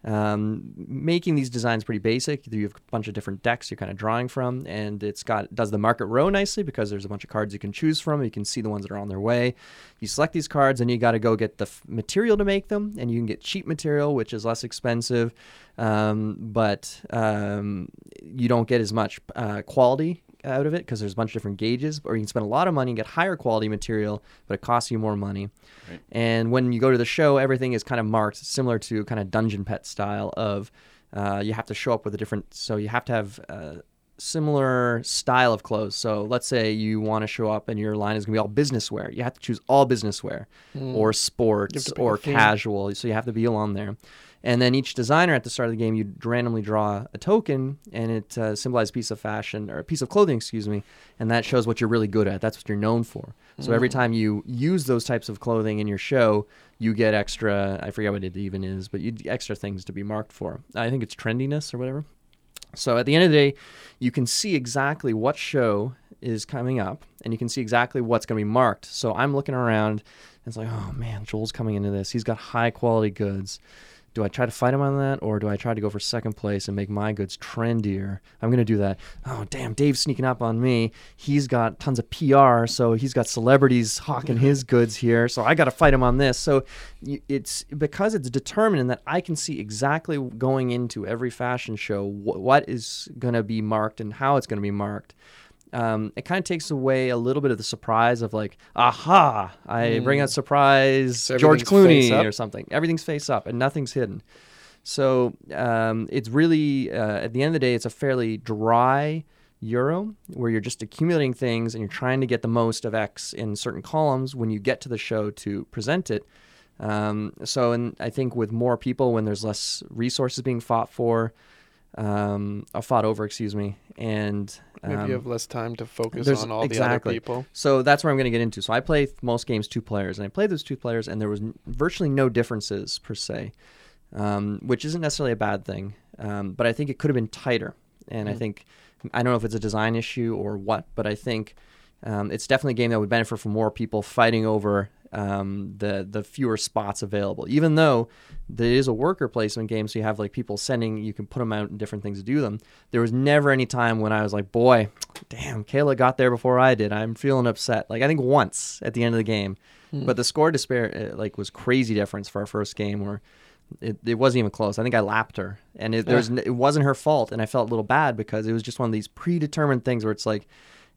B: um, making these designs pretty basic. You have a bunch of different decks you're kind of drawing from, and it's got does the market row nicely because there's a bunch of cards you can choose from. You can see the ones that are on their way. You select these cards, and you got to go get the f- material to make them, and you can get cheap material, which is less expensive, um, but um, you don't get as much uh, quality out of it because there's a bunch of different gauges, or you can spend a lot of money and get higher quality material, but it costs you more money.
D: Right.
B: And when you go to the show, everything is kind of marked similar to kind of Dungeon Petz style of uh, you have to show up with a different, so you have to have a similar style of clothes. So let's say you want to show up and your line is going to be all business wear. You have to choose all business wear or sports
C: to pick a
B: or casual. So you have to be along there. And then each designer at the start of the game, you'd randomly draw a token, and it uh, symbolizes a piece of fashion or a piece of clothing, excuse me, and that shows what you're really good at. That's what you're known for. So every time you use those types of clothing in your show, you get extra. I forget what it even is, but you extra things to be marked for. I think it's trendiness or whatever. So at the end of the day, you can see exactly what show is coming up, and you can see exactly what's going to be marked. So I'm looking around, and it's like, oh man, Joel's coming into this. He's got high quality goods. Do I try to fight him on that, or do I try to go for second place and make my goods trendier? I'm going to do that. Oh, damn, Dave's sneaking up on me. He's got tons of PR, so he's got celebrities hawking his goods here. So I got to fight him on this. So it's because it's determined that I can see exactly going into every fashion show what is going to be marked and how it's going to be marked. Um, it kind of takes away a little bit of the surprise of like, aha! I bring out surprise
C: So
B: George Clooney or something. Everything's face up and nothing's hidden. So um, it's really, uh, at the end of the day, it's a fairly dry euro where you're just accumulating things and you're trying to get the most of X in certain columns when you get to the show to present it. Um, so, and I think with more people, when there's less resources being fought for, um, uh, fought over, excuse me, and
C: Maybe
B: um,
C: you have less time to focus on all the other people.
B: so that's where I'm going to get into. So I play most games two players, and I played those two players, and there was n- virtually no differences per se, um, which isn't necessarily a bad thing. Um, but I think it could have been tighter, and I
C: Mm.
B: think I don't know if it's a design issue or what, but I think um, it's definitely a game that would benefit from more people fighting over um, the the fewer spots available. Even though there is a worker placement game, so you have like people sending, you can put them out and different things to do them. There was never any time when I was like, boy, damn, Kayla got there before I did. I'm feeling upset. Like I think once at the end of the game, but the score despair uh, like was crazy difference for our first game where. It, it wasn't even close. I think I lapped her, and it, was it wasn't her fault. And I felt a little bad because it was just one of these predetermined things where it's like,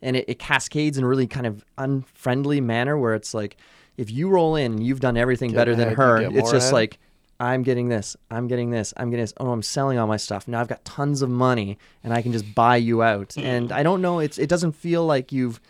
B: and it, it cascades in a really kind of unfriendly manner where it's like, if you roll in and you've done everything
C: Get
B: better than
C: ahead, you
B: her, it's just
C: ahead.
B: like, I'm getting this, I'm getting this, I'm getting this. Oh, I'm selling all my stuff. Now I've got tons of money and I can just buy you out. Mm. And I don't know, it's it doesn't feel like you've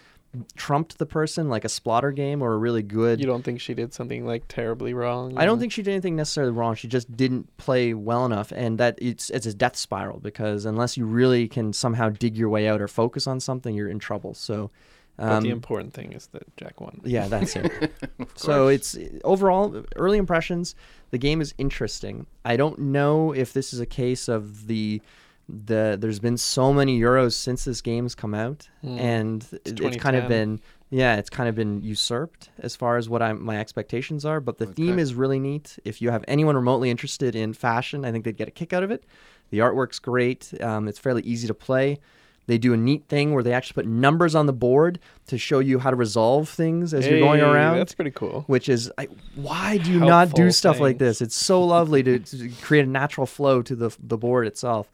B: trumped the person like a splatter game or a really good
C: You don't think she did something like terribly wrong?
B: I don't think she did anything necessarily wrong. She just didn't play well enough, and that it's it's a death spiral because unless you really can somehow dig your way out or focus on something, you're in trouble. So,
C: But
B: um,
C: the important thing is that Jack won.
B: yeah, that's it. so it's overall early impressions. The game is interesting. I don't know if this is a case of the the there's been so many euros since this game's come out,
C: Hmm.
B: and it- it's kind of been yeah, it's kind of been usurped as far as what I'm, my expectations are. But the theme is really neat. If you have anyone remotely interested in fashion, I think they'd get a kick out of it. The artwork's great. Um, it's fairly easy to play. They do a neat thing where they actually put numbers on the board to show you how to resolve things as you're going around.
C: That's pretty cool.
B: which is I, why do you not do
C: Helpful
B: stuff like this? It's so lovely to, to create a natural flow to the the board itself.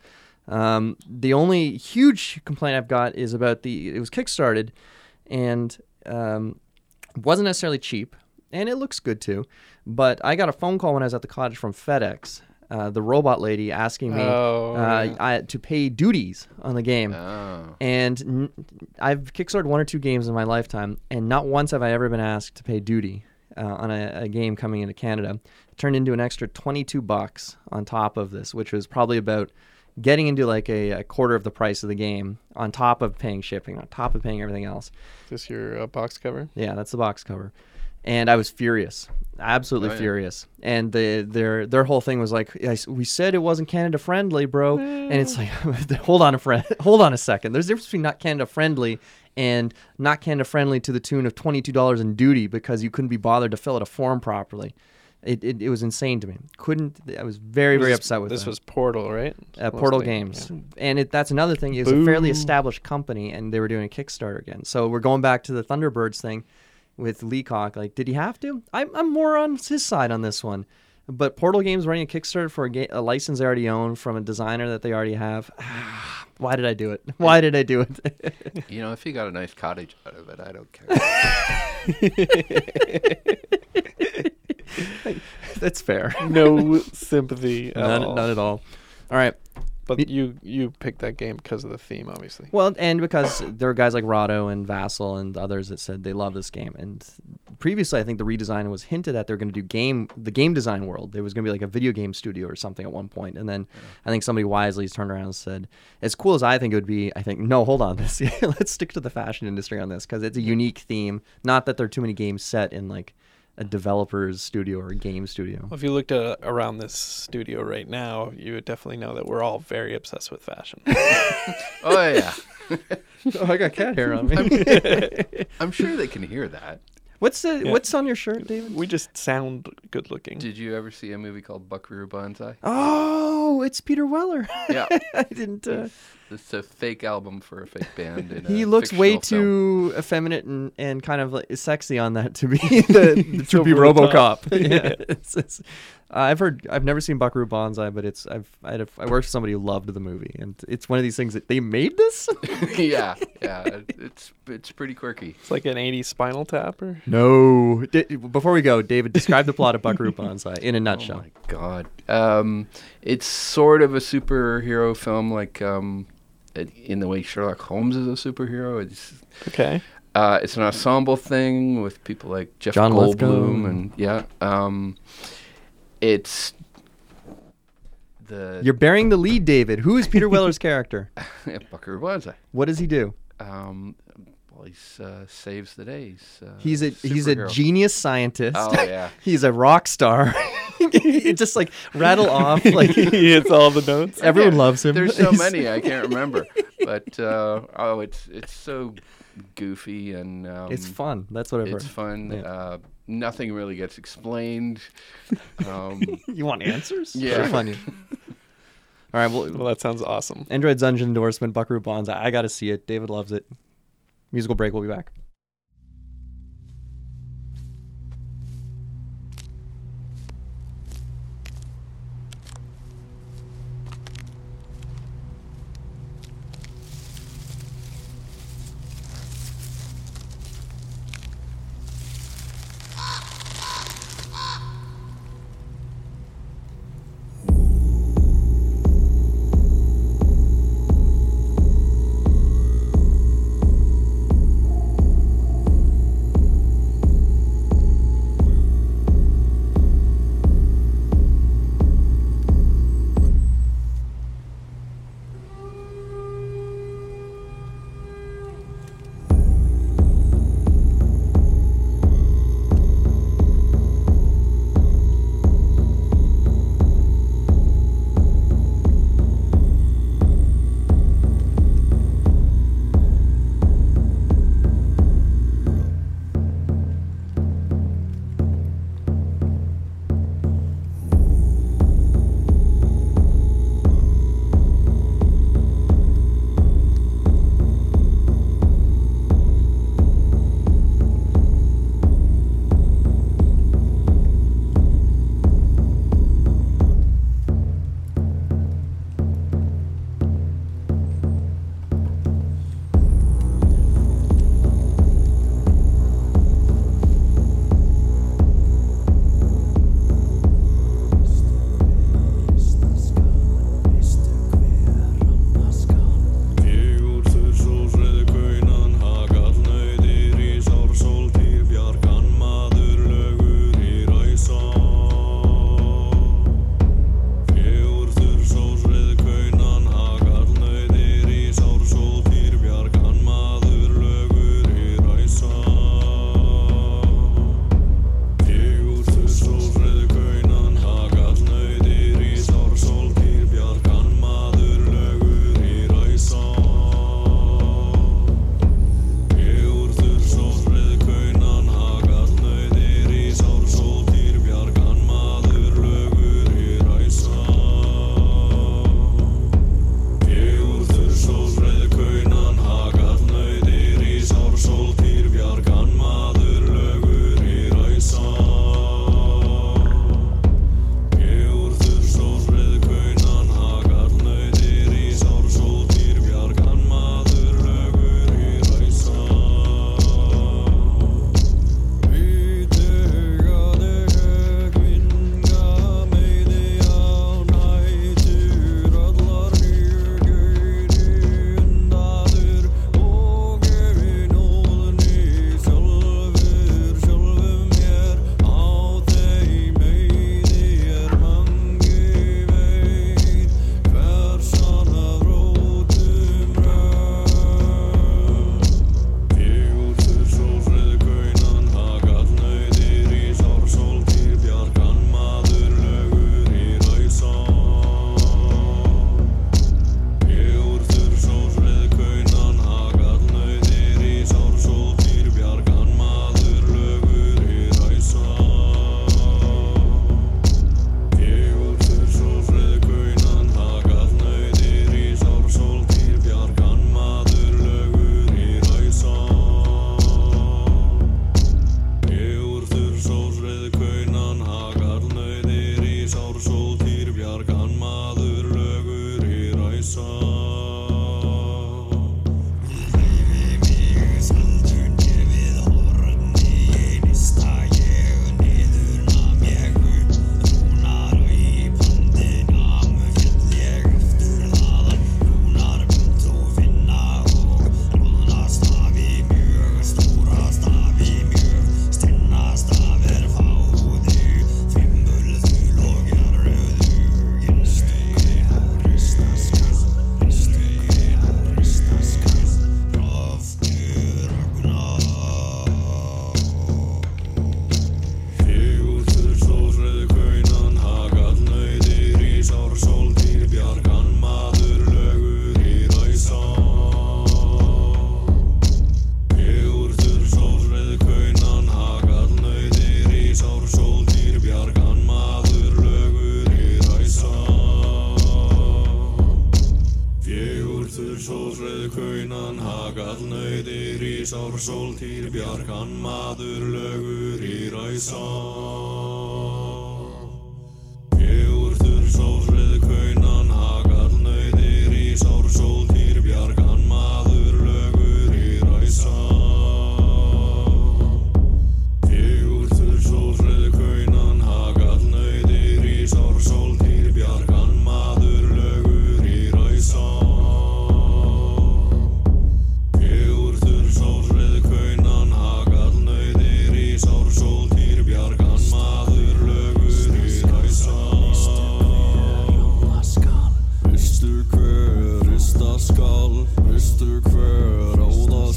B: Um, the only huge complaint I've got is about the it was kickstarted, and um, wasn't necessarily cheap, and it looks good too. But I got a phone call when I was at the cottage from FedEx. Uh, the robot lady asking me
C: Oh,
B: uh,
C: yeah.
B: I, to pay duties on the game.
D: Oh.
B: And n- I've kickstarted one or two games in my lifetime, and not once have I ever been asked to pay duty uh, on a, a game coming into Canada. It turned into an extra 22 bucks on top of this, which was probably about getting into like a, a quarter of the price of the game on top of paying shipping, on top of paying everything else.
C: Is this your uh, box cover?
B: Yeah, that's the box cover. And I was furious, absolutely
D: Oh, yeah.
B: furious. And the, their their whole thing was like, "I "We said it wasn't Canada friendly, bro." And it's like, hold on a friend, hold on a second. There's a difference between not Canada friendly and not Canada friendly to the tune of twenty two dollars in duty because you couldn't be bothered to fill out a form properly. It, it, it was insane to me. Couldn't I was very very upset with
C: this
B: that
C: was Portal, right?
B: uh, Portal Games,
C: yeah.
B: and it, that's another thing. It was a fairly established company, and they were doing a Kickstarter again. So we're going back to the Thunderbirds thing with Leacock. Like, did he have to? I'm, I'm more on his side on this one. But Portal Games running a Kickstarter for a, ga- a license they already own from a designer that they already have. Why did I do it? Why did I do it?
D: You know, if he got a nice cottage out of it, I don't care.
B: that's fair.
C: No sympathy at
B: None,
C: all.
B: none at all. All right.
C: But you you picked that game because of the theme, obviously.
B: Well, and because there are guys like Rahdo and Vasel and others that said they love this game. And previously, I think the redesign was hinted at they're going to do game the game design world. There was going to be like a video game studio or something at one point. And then I think somebody wisely turned around and said, as cool as I think it would be, I think no, hold on, this let's stick to the fashion industry on this because it's a unique theme. Not that there are too many games set in like a developer's studio or a game studio.
C: If you looked at, around this studio right now, you would definitely know that we're all very obsessed with fashion.
D: oh yeah,
B: oh, I got cat hair on me.
D: I'm sure they can hear that.
B: what's the
C: Yeah.
B: what's on your shirt, David?
C: we just sound good looking.
D: Did you ever see a movie called Buckaroo Banzai?
B: Oh, it's Peter Weller.
D: Yeah,
B: I didn't. Uh,
D: it's a fake album for a fake band. In
B: he
D: a
B: looks way
D: fictional film.
B: too effeminate and, and kind of like sexy on that to be the, to be RoboCop. yeah, it's, it's, I've heard. I've never seen Buckaroo Banzai, but it's. I've. I, had a, I worked with somebody who loved the movie, and it's one of these things that they made this.
D: yeah, yeah, it's it's pretty quirky.
C: It's like an 80s Spinal Tapper.
B: no. D- before we go, David, describe the plot of Buckaroo Banzai in a nutshell.
D: Oh my god. Um, it's sort of a superhero film, like um, it- in the way Sherlock Holmes is a superhero. It's
C: Okay.
D: uh, it's an ensemble thing with people like Jeff
B: John Lithgow.
D: Goldblum and yeah. Um, it's the
B: You're bearing the lead, David. Who is Peter Weller's character?
D: Buckaroo Banzai.
B: What does he do?
D: Um, he uh, saves the day. He's, uh,
B: He's a he's a genius scientist.
D: Oh yeah.
B: He's a rock star. He just like rattle off like
C: he hits all the notes.
B: everyone
D: Yeah,
B: loves him.
D: There's so
B: He's-
D: many I can't remember, but uh, oh, it's it's so goofy and um,
B: It's fun. That's what I've
D: It's
B: heard.
D: fun.
B: Yeah.
D: Uh, nothing really gets explained. Um,
B: You want answers?
D: Yeah.
B: Shame. All right. Well,
C: Well, that sounds awesome.
B: Android Dungeon endorsement, Buckaroo Bonds. I, I got to see it. David loves it. Musical break. We'll be back.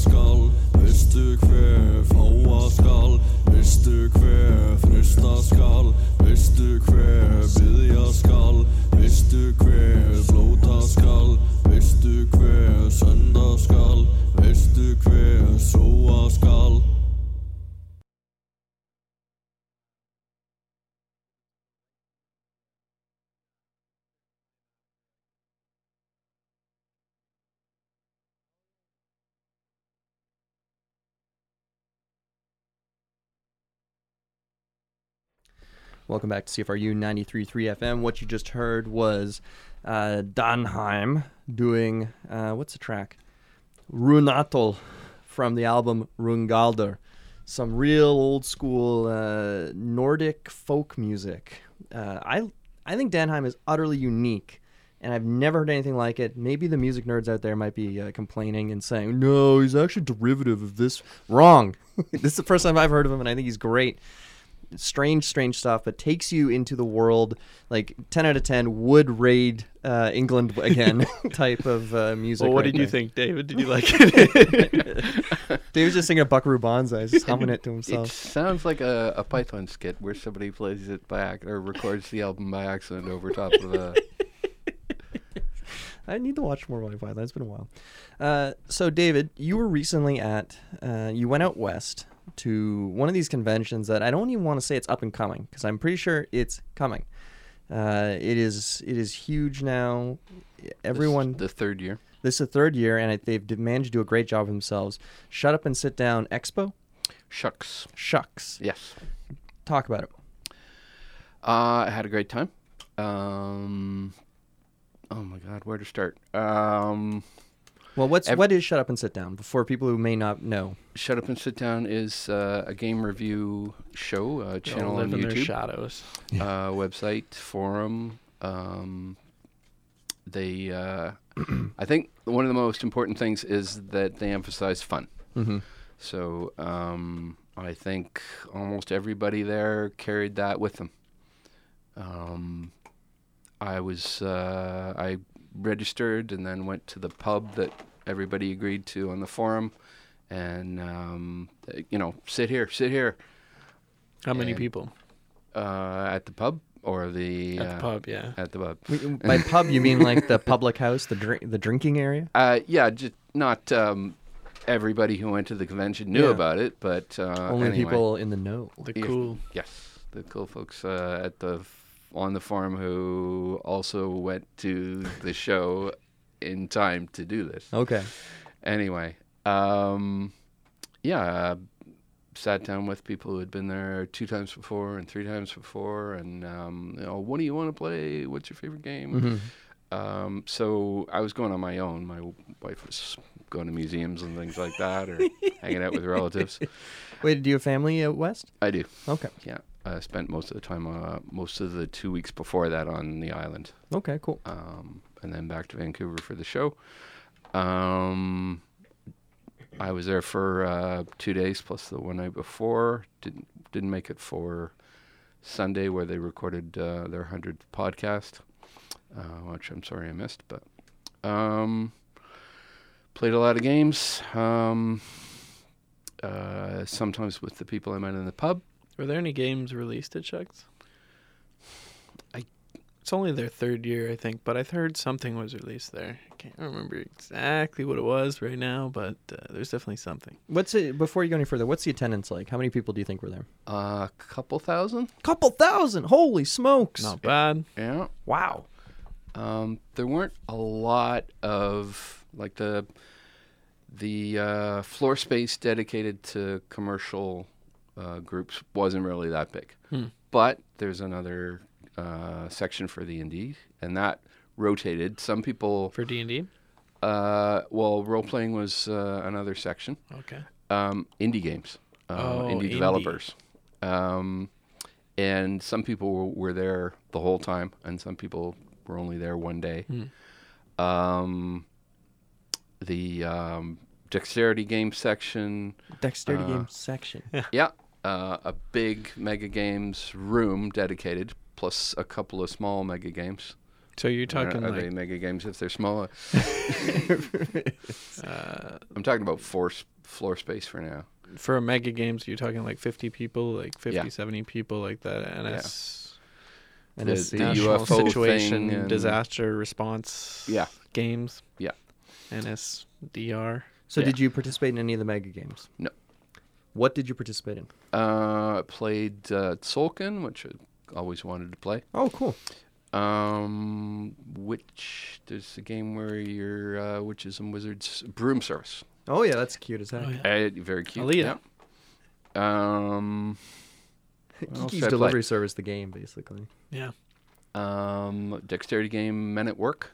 E: Skal. Veistu hver fáa
B: Welcome back to CFRU 93.3 FM. What you just heard was uh, Danheim doing, uh, what's the track? Runatol from the album Runagaldr. Some real old school uh, Nordic folk music. Uh, I, I think Danheim is utterly unique, and I've never heard anything like it. Maybe the music nerds out there might be uh, complaining and saying, no, he's actually derivative of this. Wrong. this is the first time I've heard of him, and I think he's great strange, strange stuff, but takes you into the world. Like ten out of ten would raid uh, England again type of uh, music.
C: Well, what
B: right
C: did you think, David? Did you like it?
B: David's just singing a Buckaroo Banzai, just humming it to himself.
D: It sounds like a, a Python skit where somebody plays it by ac- or records the album by accident over top of a.
B: I need to watch more Monty Python. It's been a while. Uh, so, David, you were recently at. Uh, you went out west to one of these conventions that I don't even want to say it's up and coming because I'm pretty sure it's coming. Uh, it is. It is huge now.
D: this-
B: Everyone.
D: the third year.
B: This is the third year, and they've managed to do a great job of themselves. Shut up and sit down. Expo.
D: SHUX.
B: SHUX.
D: Yes.
B: Talk about it.
D: Uh, I had a great time. Um, oh my God, where to start? Um,
B: Well, what's
D: Ev-
B: what is shut up and sit down? Before people who may not know.
D: Shut Up and Sit Down is uh, a game review show, uh, channel
C: live
D: on
C: in their
D: YouTube,
C: shadows.
D: uh, website, forum. Um, they, uh, I think one of the most important things is that they emphasize fun.
B: Mm-hmm.
D: So um, I think almost everybody there carried that with them. Um, I was uh, I registered and then went to the pub that everybody agreed to on the forum, and um, uh, you know, sit here, sit here
C: How many
D: And-
C: people
D: uh, at the pub or the
C: at
D: uh,
C: pub? Yeah.
D: At the pub.
B: By pub, you mean like the public house, the drink, the drinking area?
D: Uh, yeah, just not um, everybody who went to the convention knew
B: Yeah.
D: about it, but uh,
B: Only
D: anyway.
B: people in the know.
C: The
D: Yeah.
C: cool.
D: Yes, the cool folks uh, at the f- on the farm who also went to the show in time to do this.
B: Okay.
D: Anyway, um, yeah, uh, sat down with people who had been there two times before and three times before, and um, you know, what do you want to play? What's your favorite game?
B: hmm
D: Um, so I was going on my own. My wife was going to museums and things like that, or hanging out with relatives.
B: Wait, do you have family out west?
D: I do.
B: Okay.
D: Yeah, I spent most of the time, uh, most of the two weeks before that on the island,
B: Okay. Cool.
D: um, and then back to Vancouver for the show. Um, I was there for uh, two days plus the one night before. Didn't didn't make it for Sunday where they recorded uh, their hundredth podcast, uh, which I'm sorry I missed. But um, played a lot of games. Um, uh, sometimes with the people I met in the pub.
C: Were there any games released at SHUX?
D: I-
C: It's only their third year, I think, but I've heard something was released there. I can't remember exactly what it was right now, but uh, there's definitely something.
B: What's it? Before you go any further, what's the attendance like? How many people do you think were there?
D: A couple thousand.
B: Couple thousand. Holy smokes!
C: Not bad.
D: Yeah.
B: Wow.
D: Um, there weren't a lot of like the the uh, floor space dedicated to commercial uh, groups wasn't really that big. But there's another uh, section for the indie, and that rotated. Some people,
C: For D and D.
D: uh, well, role playing was uh, another section.
C: Okay.
D: Um, indie games, uh,
C: Oh,
D: indie
C: indie.
D: developers, um, and some people were, were there the whole time, and some people were only there one day. Um, the um, dexterity game section,
B: Dexterity
D: Uh,
B: game section.
D: yeah, uh, a big mega games room dedicated, plus a couple of small mega games.
C: So you're talking
D: are
C: like
D: they mega games if they're smaller?
C: uh,
D: I'm talking about floor floor space for now.
C: for mega games, you're talking like 50 people, like 50,
D: Yeah.
C: 70 people, like that. NS
B: And
D: The-
B: it's
D: the
C: national
D: UFO
C: situation
D: thing and-
C: disaster response.
D: Yeah.
C: Games.
D: Yeah.
C: NSDR.
B: So
D: Yeah.
B: did you participate in any of the mega games?
D: No.
B: What did you participate in?
D: Uh, played uh, Tzolk'in, which I always wanted to play.
B: Oh, cool.
D: Um, which there's a game where you're uh, witches and wizards broom service.
B: Oh yeah, that's cute as heck.
C: Oh, yeah.
D: Uh, very cute.
C: Aaliyah.
D: Yeah. Um, What else
B: Kiki's
D: did play?
B: delivery service, the game, basically.
C: Yeah.
D: um, dexterity game Men at Work.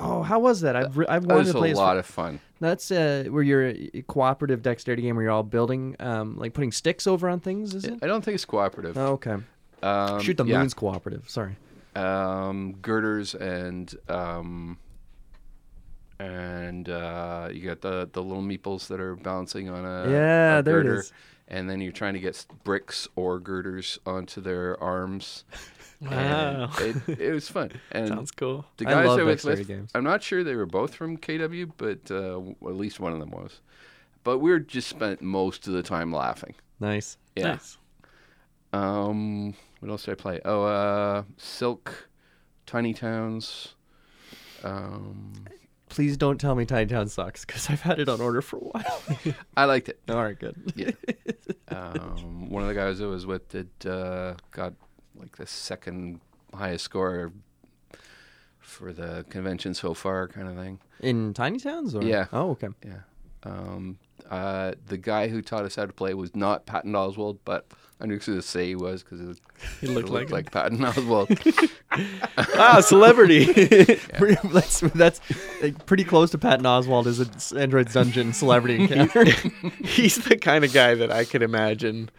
B: Oh, how was that? I've re- I've
D: That
B: wanted
D: was
B: to
D: a
B: play. this
D: lot
B: for-
D: of fun.
B: That's uh, where you're a cooperative dexterity game where you're all building, um, like putting sticks over on things, is it?
D: I don't think it's cooperative.
B: Oh, okay.
D: Um,
B: Shoot the
D: yeah.
B: moon's cooperative. Sorry.
D: um, girders and um, and uh, you got the the little meeples that are balancing on a
B: Yeah,
D: a
B: there it
D: girder,
B: is.
D: and then you're trying to get bricks or girders onto their arms.
C: Wow.
D: It, it was fun. And
C: Sounds cool.
D: the
B: I
D: guys
B: love
D: I was with,
B: games.
D: I'm not sure they were both from KW, but uh, at least one of them was. But we were just spent most of the time laughing.
B: Nice.
D: Yeah.
C: Nice.
D: Um, what else did I play? Oh, uh, Silk, Tiny Towns. Um,
B: Please don't tell me Tiny Town sucks because I've had it on order for a while.
D: I liked it.
B: all right, good.
D: Yeah. um, one of the guys I was with did uh, got like the second highest score for the convention so far, kind of thing.
B: In Tiny Towns, or
D: Yeah.
B: Oh, okay.
D: Yeah. Um, uh, the guy who taught us how to play was not Patton Oswalt, but I knew who to say he was because it,
C: He looked
D: looked
C: like,
D: like Patton Oswalt.
C: ah, celebrity.
B: that's that's like, pretty close to Patton Oswalt as an Android's Dungeon celebrity encounter.
C: He's the kind of guy that I could imagine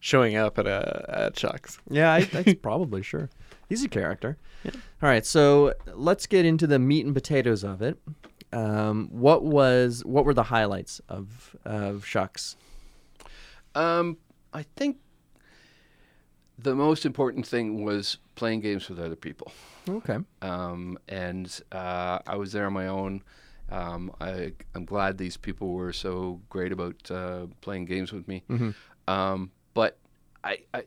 C: showing up at a at Chuck's.
B: yeah, I, that's probably sure. He's a character. All right, so let's get into the meat and potatoes of it. Um, what was what were the highlights of of SHUX?
D: Um, I think the most important thing was playing games with other people.
B: Okay.
D: Um, and uh, I was there on my own. Um, I, I'm glad these people were so great about uh, playing games with me. Um, but I, I,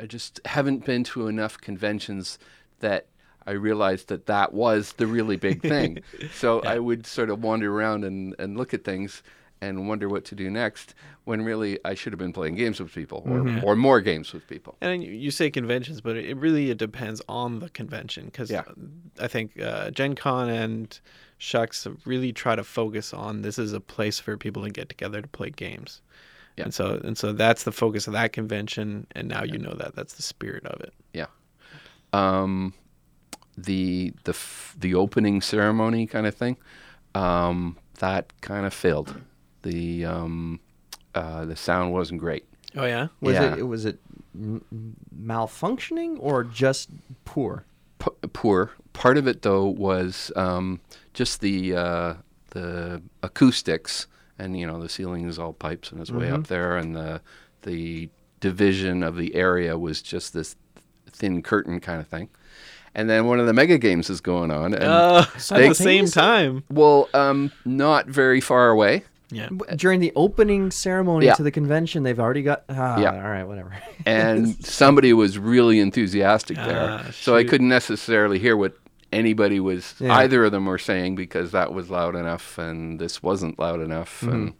D: I just haven't been to enough conventions that I realized that that was the really big thing. so I would sort of wander around and, and look at things and wonder what to do next when really I should have been playing games with people or, or more games with people.
C: And you- you say conventions, but it really it depends on the convention because
D: Yeah.
C: I think uh, Gen Con and SHUX really try to focus on this is a place for people to get together to play games.
D: Yeah.
C: And so and so that's the focus of that convention, and now you know that that's the spirit of it.
D: Yeah. Um, the the f- the opening ceremony kind of thing, um, that kind of failed. The um, uh, the sound wasn't great.
C: Oh yeah.
B: Was
D: Yeah.
B: it was it m- malfunctioning or just poor?
D: P- poor. Part of it though was um, just the uh, the acoustics, and you know the ceiling is all pipes and it's way up there, and the the division of the area was just this thin curtain kind of thing. And then one of the mega games is going on, and
C: Uh, at the same
B: Simultaneously?
C: time.
D: Well, um, not very far away.
C: Yeah.
B: W- During the opening ceremony
D: Yeah.
B: to the convention, they've already got. Ah,
D: Yeah.
B: All right, whatever.
D: And somebody was really enthusiastic there.
C: Ah,
D: so I couldn't necessarily hear what anybody was,
B: Yeah.
D: either of them were saying because that was loud enough and this wasn't loud enough. And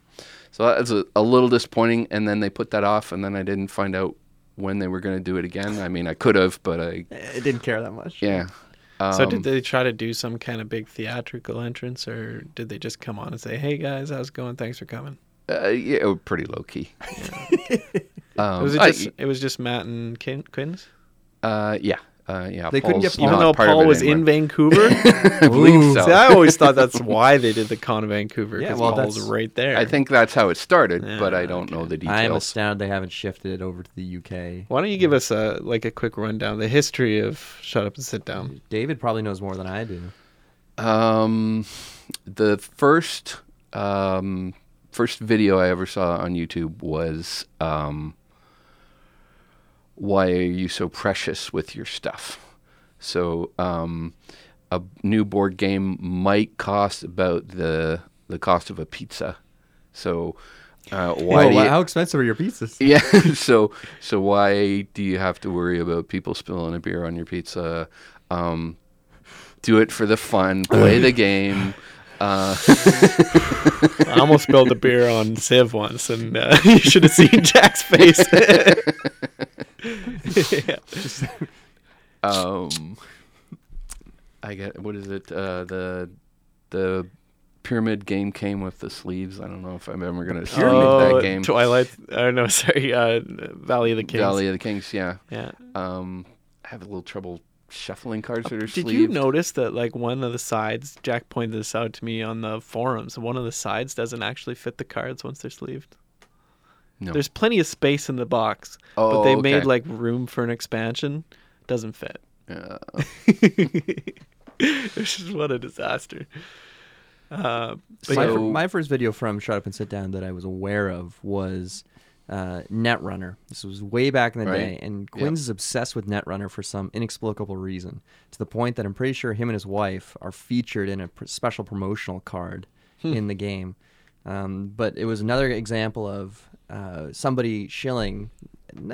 D: so that was a, a little disappointing. And then they put that off, and then I didn't find out when they were going to do it again. I mean, I could have, but I,
B: I didn't care that much.
D: yeah.
C: so
D: Um,
C: did they try to do some kind of big theatrical entrance, or did they just come on and say, "Hey guys, how's it going? Thanks for coming"?
D: Uh, yeah, it was pretty low key. um,
C: was it
D: I-
C: it was just Matt and Kin- Quinns?
D: uh, yeah, uh, yeah.
B: They couldn't get Paul-
C: Even though Paul
D: it
C: was in. Vancouver.
D: I believe so.
C: See, I always thought that's why they did the con in Vancouver
B: Yeah,
C: because
B: well,
C: Paul's
B: that's-
C: right there.
D: I think that's how it started,
C: Yeah,
D: but I don't know the details.
B: I am astounded they haven't shifted it over to the UK.
C: Why don't you give us a like a quick rundown, the history of Shut Up and Sit Down?
B: David probably knows more than I do.
D: Um, the first um, first video I ever saw on YouTube was um, "Why are you so precious with your stuff?" So um, a new board game might cost about the the cost of a pizza. So uh, why?
B: Whoa,
D: do
B: wow,
D: you-
B: how expensive are your pizzas?
D: yeah. So so why do you have to worry about people spilling a beer on your pizza? Um, do it for the fun. Play the game. Uh,
C: I almost spilled a beer on Civ once, and uh, you should have seen Jack's face. Yeah.
D: um, I get what is it? Uh, the the pyramid game came with the sleeves. I don't know if I'm ever gonna see
C: Oh,
D: that game.
C: Twilight. Oh no, sorry. Uh, Valley of the Kings.
D: Valley of the Kings. Yeah.
C: Yeah.
D: Um, I have a little trouble shuffling cards that are
C: Uh, Did
D: sleeved.
C: you notice that like one of the sides? Jack pointed this out to me on the forums. One of the sides doesn't actually fit the cards once they're sleeved.
D: No.
C: There's plenty of space in the box,
D: Oh,
C: but they
D: okay.
C: made like room for an expansion. Doesn't fit.
D: Uh,
C: This is what a disaster. Uh, but
B: my,
C: yeah.
B: my first video from Shut Up and Sit Down that I was aware of was uh, Netrunner. This was way back in the
D: Right.
B: day, and
D: Yep.
B: Quinns is obsessed with Netrunner for some inexplicable reason, to the point that I'm pretty sure him and his wife are featured in a pr- special promotional card
C: Hmm.
B: in the game. Um, but it was another example of uh, somebody shilling.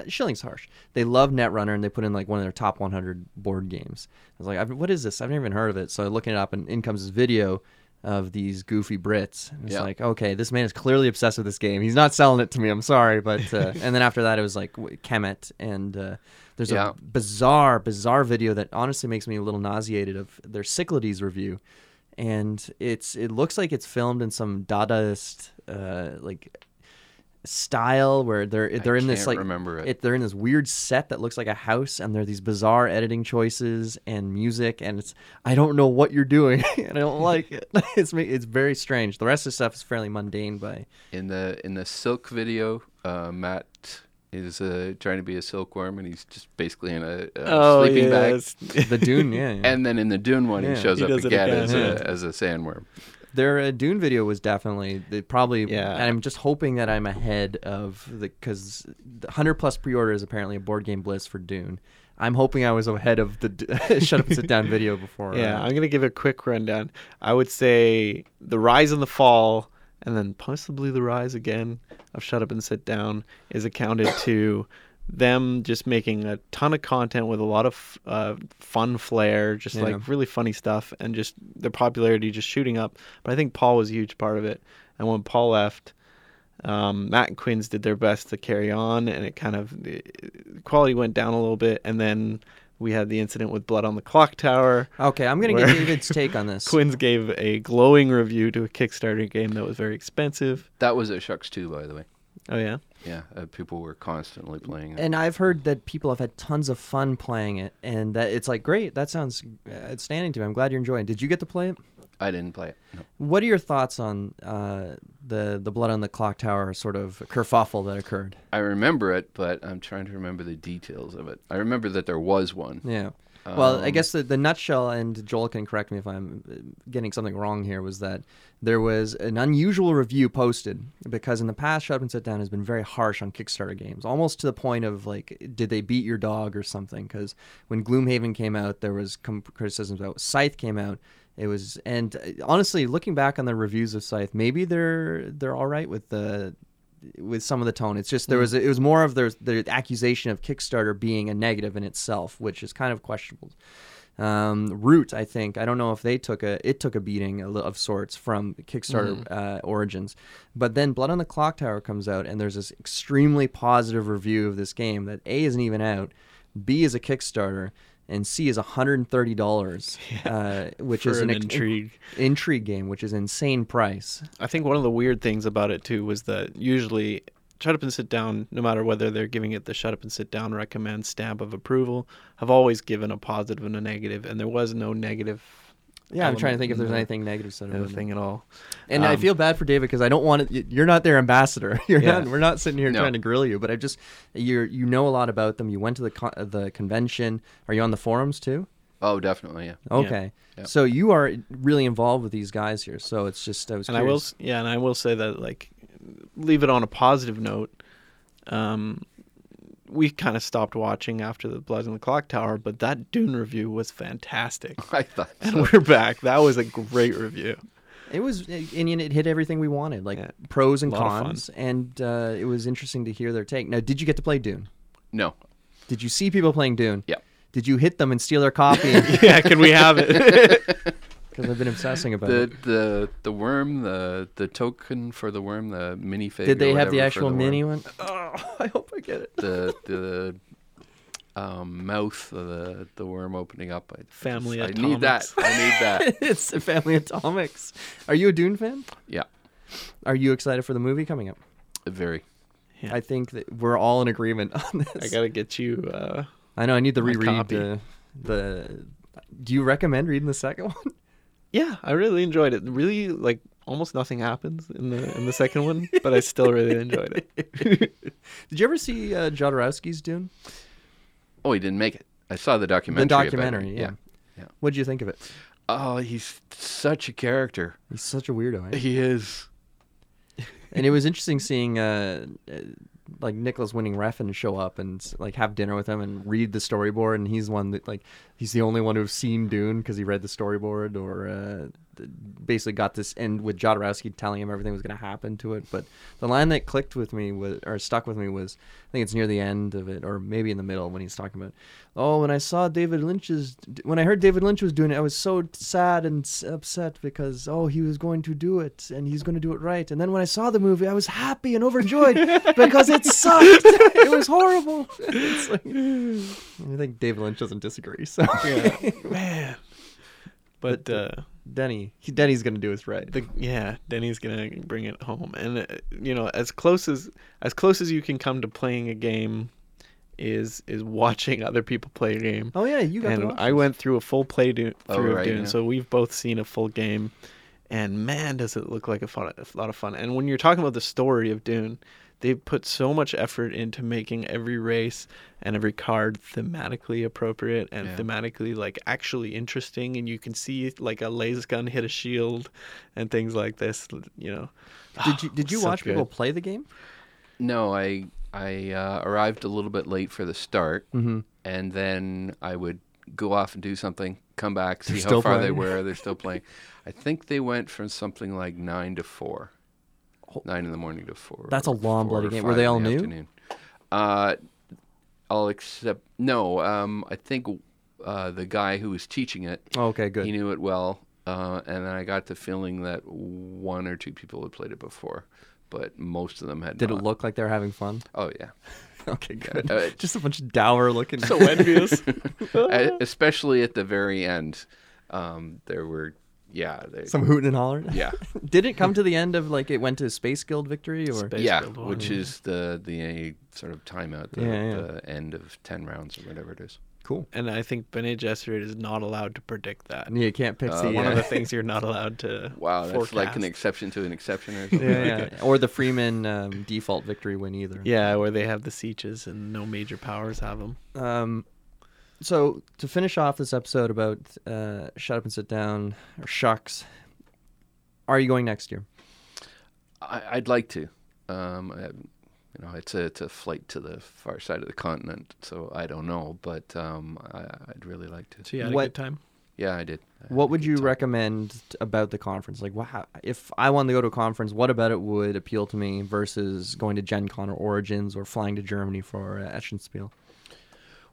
B: Shilling's harsh. They love Netrunner and they put in like one of their top 100 board games. I was like, I've, what is this? I've never even heard of it. So I'm looking it up, and in comes this video of these goofy Brits. And It's
D: Yeah.
B: like, okay, this man is clearly obsessed with this game. He's not selling it to me. I'm sorry, but uh, and then after that, it was like Kemet, and uh, there's
D: Yeah.
B: a bizarre, bizarre video that honestly makes me a little nauseated of their Cyclades review, and it's it looks like it's filmed in some Dadaist uh, like style where they're they're in this
D: can't
B: like
D: remember it.
B: they're in this weird set that looks like a house and there are these bizarre editing choices and music and it's I don't know what you're doing and I don't like it. It's it's very strange. The rest of the stuff is fairly mundane by
D: in the in the silk video, uh, Matt is uh, trying to be a silkworm, and he's just basically in a, a
C: oh
D: sleeping bag.
B: the Dune, yeah. yeah.
D: And then in the Dune one,
B: Yeah.
D: he shows
C: He
D: up again,
C: again,
D: as,
B: yeah.
D: a, as a sandworm.
B: Their uh, Dune video was definitely they probably.
C: Yeah.
B: And I'm just hoping that I'm ahead of the because the hundred plus pre-order is apparently a board game bliss for Dune. I'm hoping I was ahead of the shut up and sit down video before.
C: Yeah,
B: uh,
C: I'm gonna give a quick rundown. I would say the rise and the fall, and then possibly the rise again of Shut Up and Sit Down is accounted to them just making a ton of content with a lot of uh, fun flair, just
B: Yeah.
C: like really funny stuff, and just their popularity just shooting up. But I think Paul was a huge part of it. And when Paul left, um, Matt and Quinns did their best to carry on, and it kind of the quality went down a little bit. And then we had the incident with Blood on the Clock Tower.
B: Okay, I'm gonna get David's take on this.
C: Quinns gave a glowing review to a Kickstarter game that was very expensive.
D: That was a SHUX too, by the way.
C: Oh yeah,
D: Yeah, uh, people were constantly playing it.
B: And I've heard that people have had tons of fun playing it, and that it's like great. That sounds outstanding to me. I'm glad you're enjoying. it. Did you get to play it?
D: I didn't play it. No.
B: What are your thoughts on uh, the the blood on the clock tower sort of kerfuffle that occurred?
D: I remember it, but I'm trying to remember the details of it. I remember that there was one.
B: Yeah. Well, I
D: Um,
B: guess the, the nutshell, and Joel can correct me if I'm uh, getting something wrong here, was that there was an unusual review posted because in the past, Shut Up and Sit Down has been very harsh on Kickstarter games, almost to the point of like, did they beat your dog or something? Because when Gloomhaven came out, there was com- criticisms about Scythe came out. It was, and uh, honestly, looking back on the reviews of Scythe, maybe they're they're all right with the with some of the tone. It's just there was it was more of there's the accusation of Kickstarter being a negative in itself, which is kind of questionable. Um, Root, I think, I don't know if they took a it took a beating of sorts from Kickstarter uh, origins, but then Blood on the Clock Tower comes out and there's this extremely positive review of this game that A isn't even out, B is a Kickstarter. And C is $130, uh, which is
C: an
B: ex-
C: intrigue.
B: intrigue game, which is insane price.
C: I think one of the weird things about it too was that usually Shut Up and Sit Down, no matter whether they're giving it the Shut Up and Sit Down recommend stamp of approval, have always given a positive and a negative, and there was no negative.
B: Yeah, I'm trying to think if there's anything negative said
C: in the
B: about it.
C: thing at all.
B: And I
C: Um,
B: feel bad for David because I don't want to. You're not their ambassador. You're
C: Yeah.
B: not. We're not sitting here
D: No.
B: trying to grill you. But I just you you know a lot about them. You went to the con- the convention. Are you on the forums too?
D: Oh, definitely, yeah.
B: Okay.
D: Yeah.
B: So you are really involved with these guys here. So it's just I was.
C: and I will, yeah, and I will say that like, leave it on a positive note. Um, we kind of stopped watching after the Blood in the Clock Tower, but that Dune review was fantastic,
D: I thought
C: and we're back. That was a great review.
B: It was, and it hit everything we wanted, like
C: Yeah.
B: pros and
C: Lot of fun.
B: cons, and uh, it was interesting to hear their take. Now, did you get to play Dune?
D: No.
B: Did you see people playing Dune?
D: Yeah.
B: Did you hit them and steal their copy?
C: yeah, can we have it?
B: Because I've been obsessing about
D: The
B: it.
D: the the worm, the the token for the worm, the minifig.
B: Did
D: or
B: they have the
D: whatever for
B: actual
D: worm,
B: mini one? Oh, I hope I get it.
D: The the um, mouth of the the worm opening up. I,
C: Family
D: I need that.
C: Atomics.
D: I need that.
B: it's the Family Atomics. Are you a Dune fan?
D: Yeah,
B: Are you excited for the movie coming up?
D: very.
C: Yeah.
B: I think that we're all in agreement on this.
C: I gotta get you. Uh,
B: I know. I need to reread the, the. Do you recommend reading the second one?
C: Yeah, I really enjoyed it. Really, like almost nothing happens in the in the second one, but I still really enjoyed it.
B: Did you ever see uh, Jodorowsky's Dune?
D: Oh, he didn't make it. I saw the documentary.
B: the
D: about it,
B: documentary. Yeah.
D: yeah.
B: What did you think of it?
D: Oh, he's such a character.
B: He's such a weirdo. Eh?
D: He is.
B: and it was interesting seeing uh, uh, like Nicolas Winding Refn show up and like have dinner with him and read the storyboard and he's one that like he's the only one who's seen Dune because he read the storyboard or uh, basically got this end with Jodorowsky telling him everything was going to happen to it. But the line that clicked with me was or stuck with me was I think it's near the end of it or maybe in the middle when he's talking about oh when I saw David Lynch's when I heard David Lynch was doing it I was so sad and upset because oh he was going to do it and he's going to do it right. And then when I saw the movie I was happy and overjoyed because it sucked. It was horrible. It's like, I think David Lynch doesn't disagree so
C: yeah, man. But uh,
B: Denny he, Denny's going to do us right
C: the yeah, Denny's gonna bring it home, and uh, you know, as close as as close as you can come to playing a game, is is watching other people play a game.
B: oh yeah you got
C: and I went through a full play do-
D: Oh,
C: through of Dune,
D: yeah.
C: so we've both seen a full game, and man, does it look like a fun, a lot of fun. And when you're talking about the story of Dune, they put so much effort into making every race and every card thematically appropriate and
D: Yeah.
C: thematically like actually interesting, and you can see like a laser gun hit a shield and things like this. You know,
B: did you did you
C: Such
B: watch people play the game
D: No, I I uh, arrived a little bit late for the start,
B: mm-hmm.
D: and then I would go off and do something, come back, see
B: They're
D: how
B: still
D: far they were. They're still playing. I think they went from something like nine to four, nine in the morning to four.
B: That's a long bloody game. Were they all
D: the
B: new?
D: afternoon. Uh, all except no. Um, I think uh, the guy who was teaching it,
B: oh, okay good
D: he knew it well, uh, and then I got the feeling that one or two people had played it before, but most of them had.
B: did it look like they were having fun
D: Oh yeah.
B: okay good
D: Uh,
B: just a bunch of dour looking
C: so envious.
D: Especially at the very end. Um, there were, yeah, they,
B: some hooting and hollering
D: yeah,
B: Did it come to the end of like it went to Space Guild victory or
C: Space-
D: yeah,
C: Guild
D: which
C: yeah.
D: is the the sort of timeout, the,
B: Yeah, yeah.
D: the end of ten rounds or whatever it is.
B: cool?
C: and I think Bene Gesserit is not allowed to predict that.
B: Yeah, you can't pick
D: Uh,
B: the
C: One
B: uh,
C: of the things you're not allowed to.
D: Wow, that's like an exception to an exception or something.
B: yeah,
D: like
B: yeah. or the Fremen um, default victory win either.
C: Yeah, where they have the sieges and no major powers have them.
B: Um, so to finish off this episode about uh, shut up and sit down or SHUX, are you going next year?
D: I, I'd like to. Um, I, you know, it's a it's a flight to the far side of the continent, so I don't know, but um, I, I'd really like to.
C: So you had
B: What-
C: a good time.
D: Yeah, I did. I
B: What would you
D: time.
B: recommend about the conference? Like, wow, if I wanted to go to a conference, what about it would appeal to me versus going to Gen Con or Origins or flying to Germany for uh, Essen Spiel?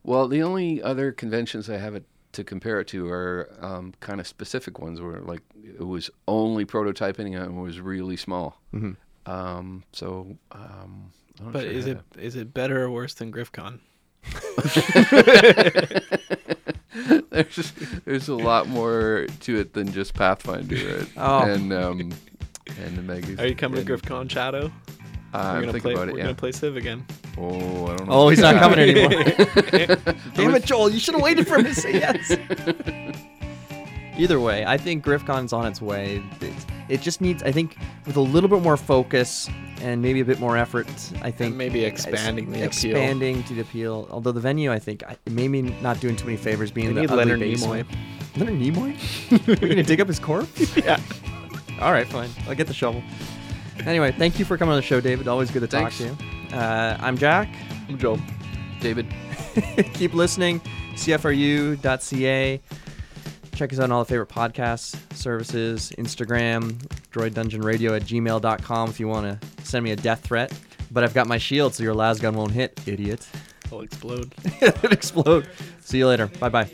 D: Well, the only other conventions I have it to compare it to are um, kind of specific ones where like it was only prototyping and it was really small.
B: Mhm.
D: Um, so, um, I'm
C: But
D: sure
C: is
D: how
C: it is it better or worse than GriffCon?
D: there's there's a lot more to it than just Pathfinder. Right?
B: Oh.
D: And um, and the Mega.
C: Are you coming
D: and,
C: to GriffCon Shadow?
D: Uh,
C: we're
D: I'm
C: gonna
D: thinking
C: play.
D: about it.
C: we're
D: Yeah.
C: gonna play Civ again.
D: Oh, I don't know.
B: Oh, he's not coming anymore. Damn it, Joel! You should have waited for him to say yes. Either way, I think GriffCon's on its way. It, it just needs, I think, with a little bit more focus and maybe a bit more effort. I think
C: And maybe expanding the appeal.
B: expanding to the appeal. Although the venue, I think, I- maybe not doing too many favors. Being
C: We
B: the
C: need
B: ugly
C: Leonard
B: basement.
C: Nimoy.
B: Leonard Nimoy? We're gonna dig up his corpse?
C: Yeah.
B: All right, fine. I'll get the shovel. Anyway, thank you for coming on the show, David. Always good to
D: Thanks.
B: talk to you. Uh, I'm Jack.
C: I'm Joel.
D: David.
B: Keep listening. CFRU.ca. Check us out on all the favorite podcast services Instagram, Droid Dungeon Radio at gmail.com if you want to send me a death threat. But I've got my shield, so your las gun won't hit, idiot.
C: I'll explode.
B: It'll explode. See you later. Bye bye.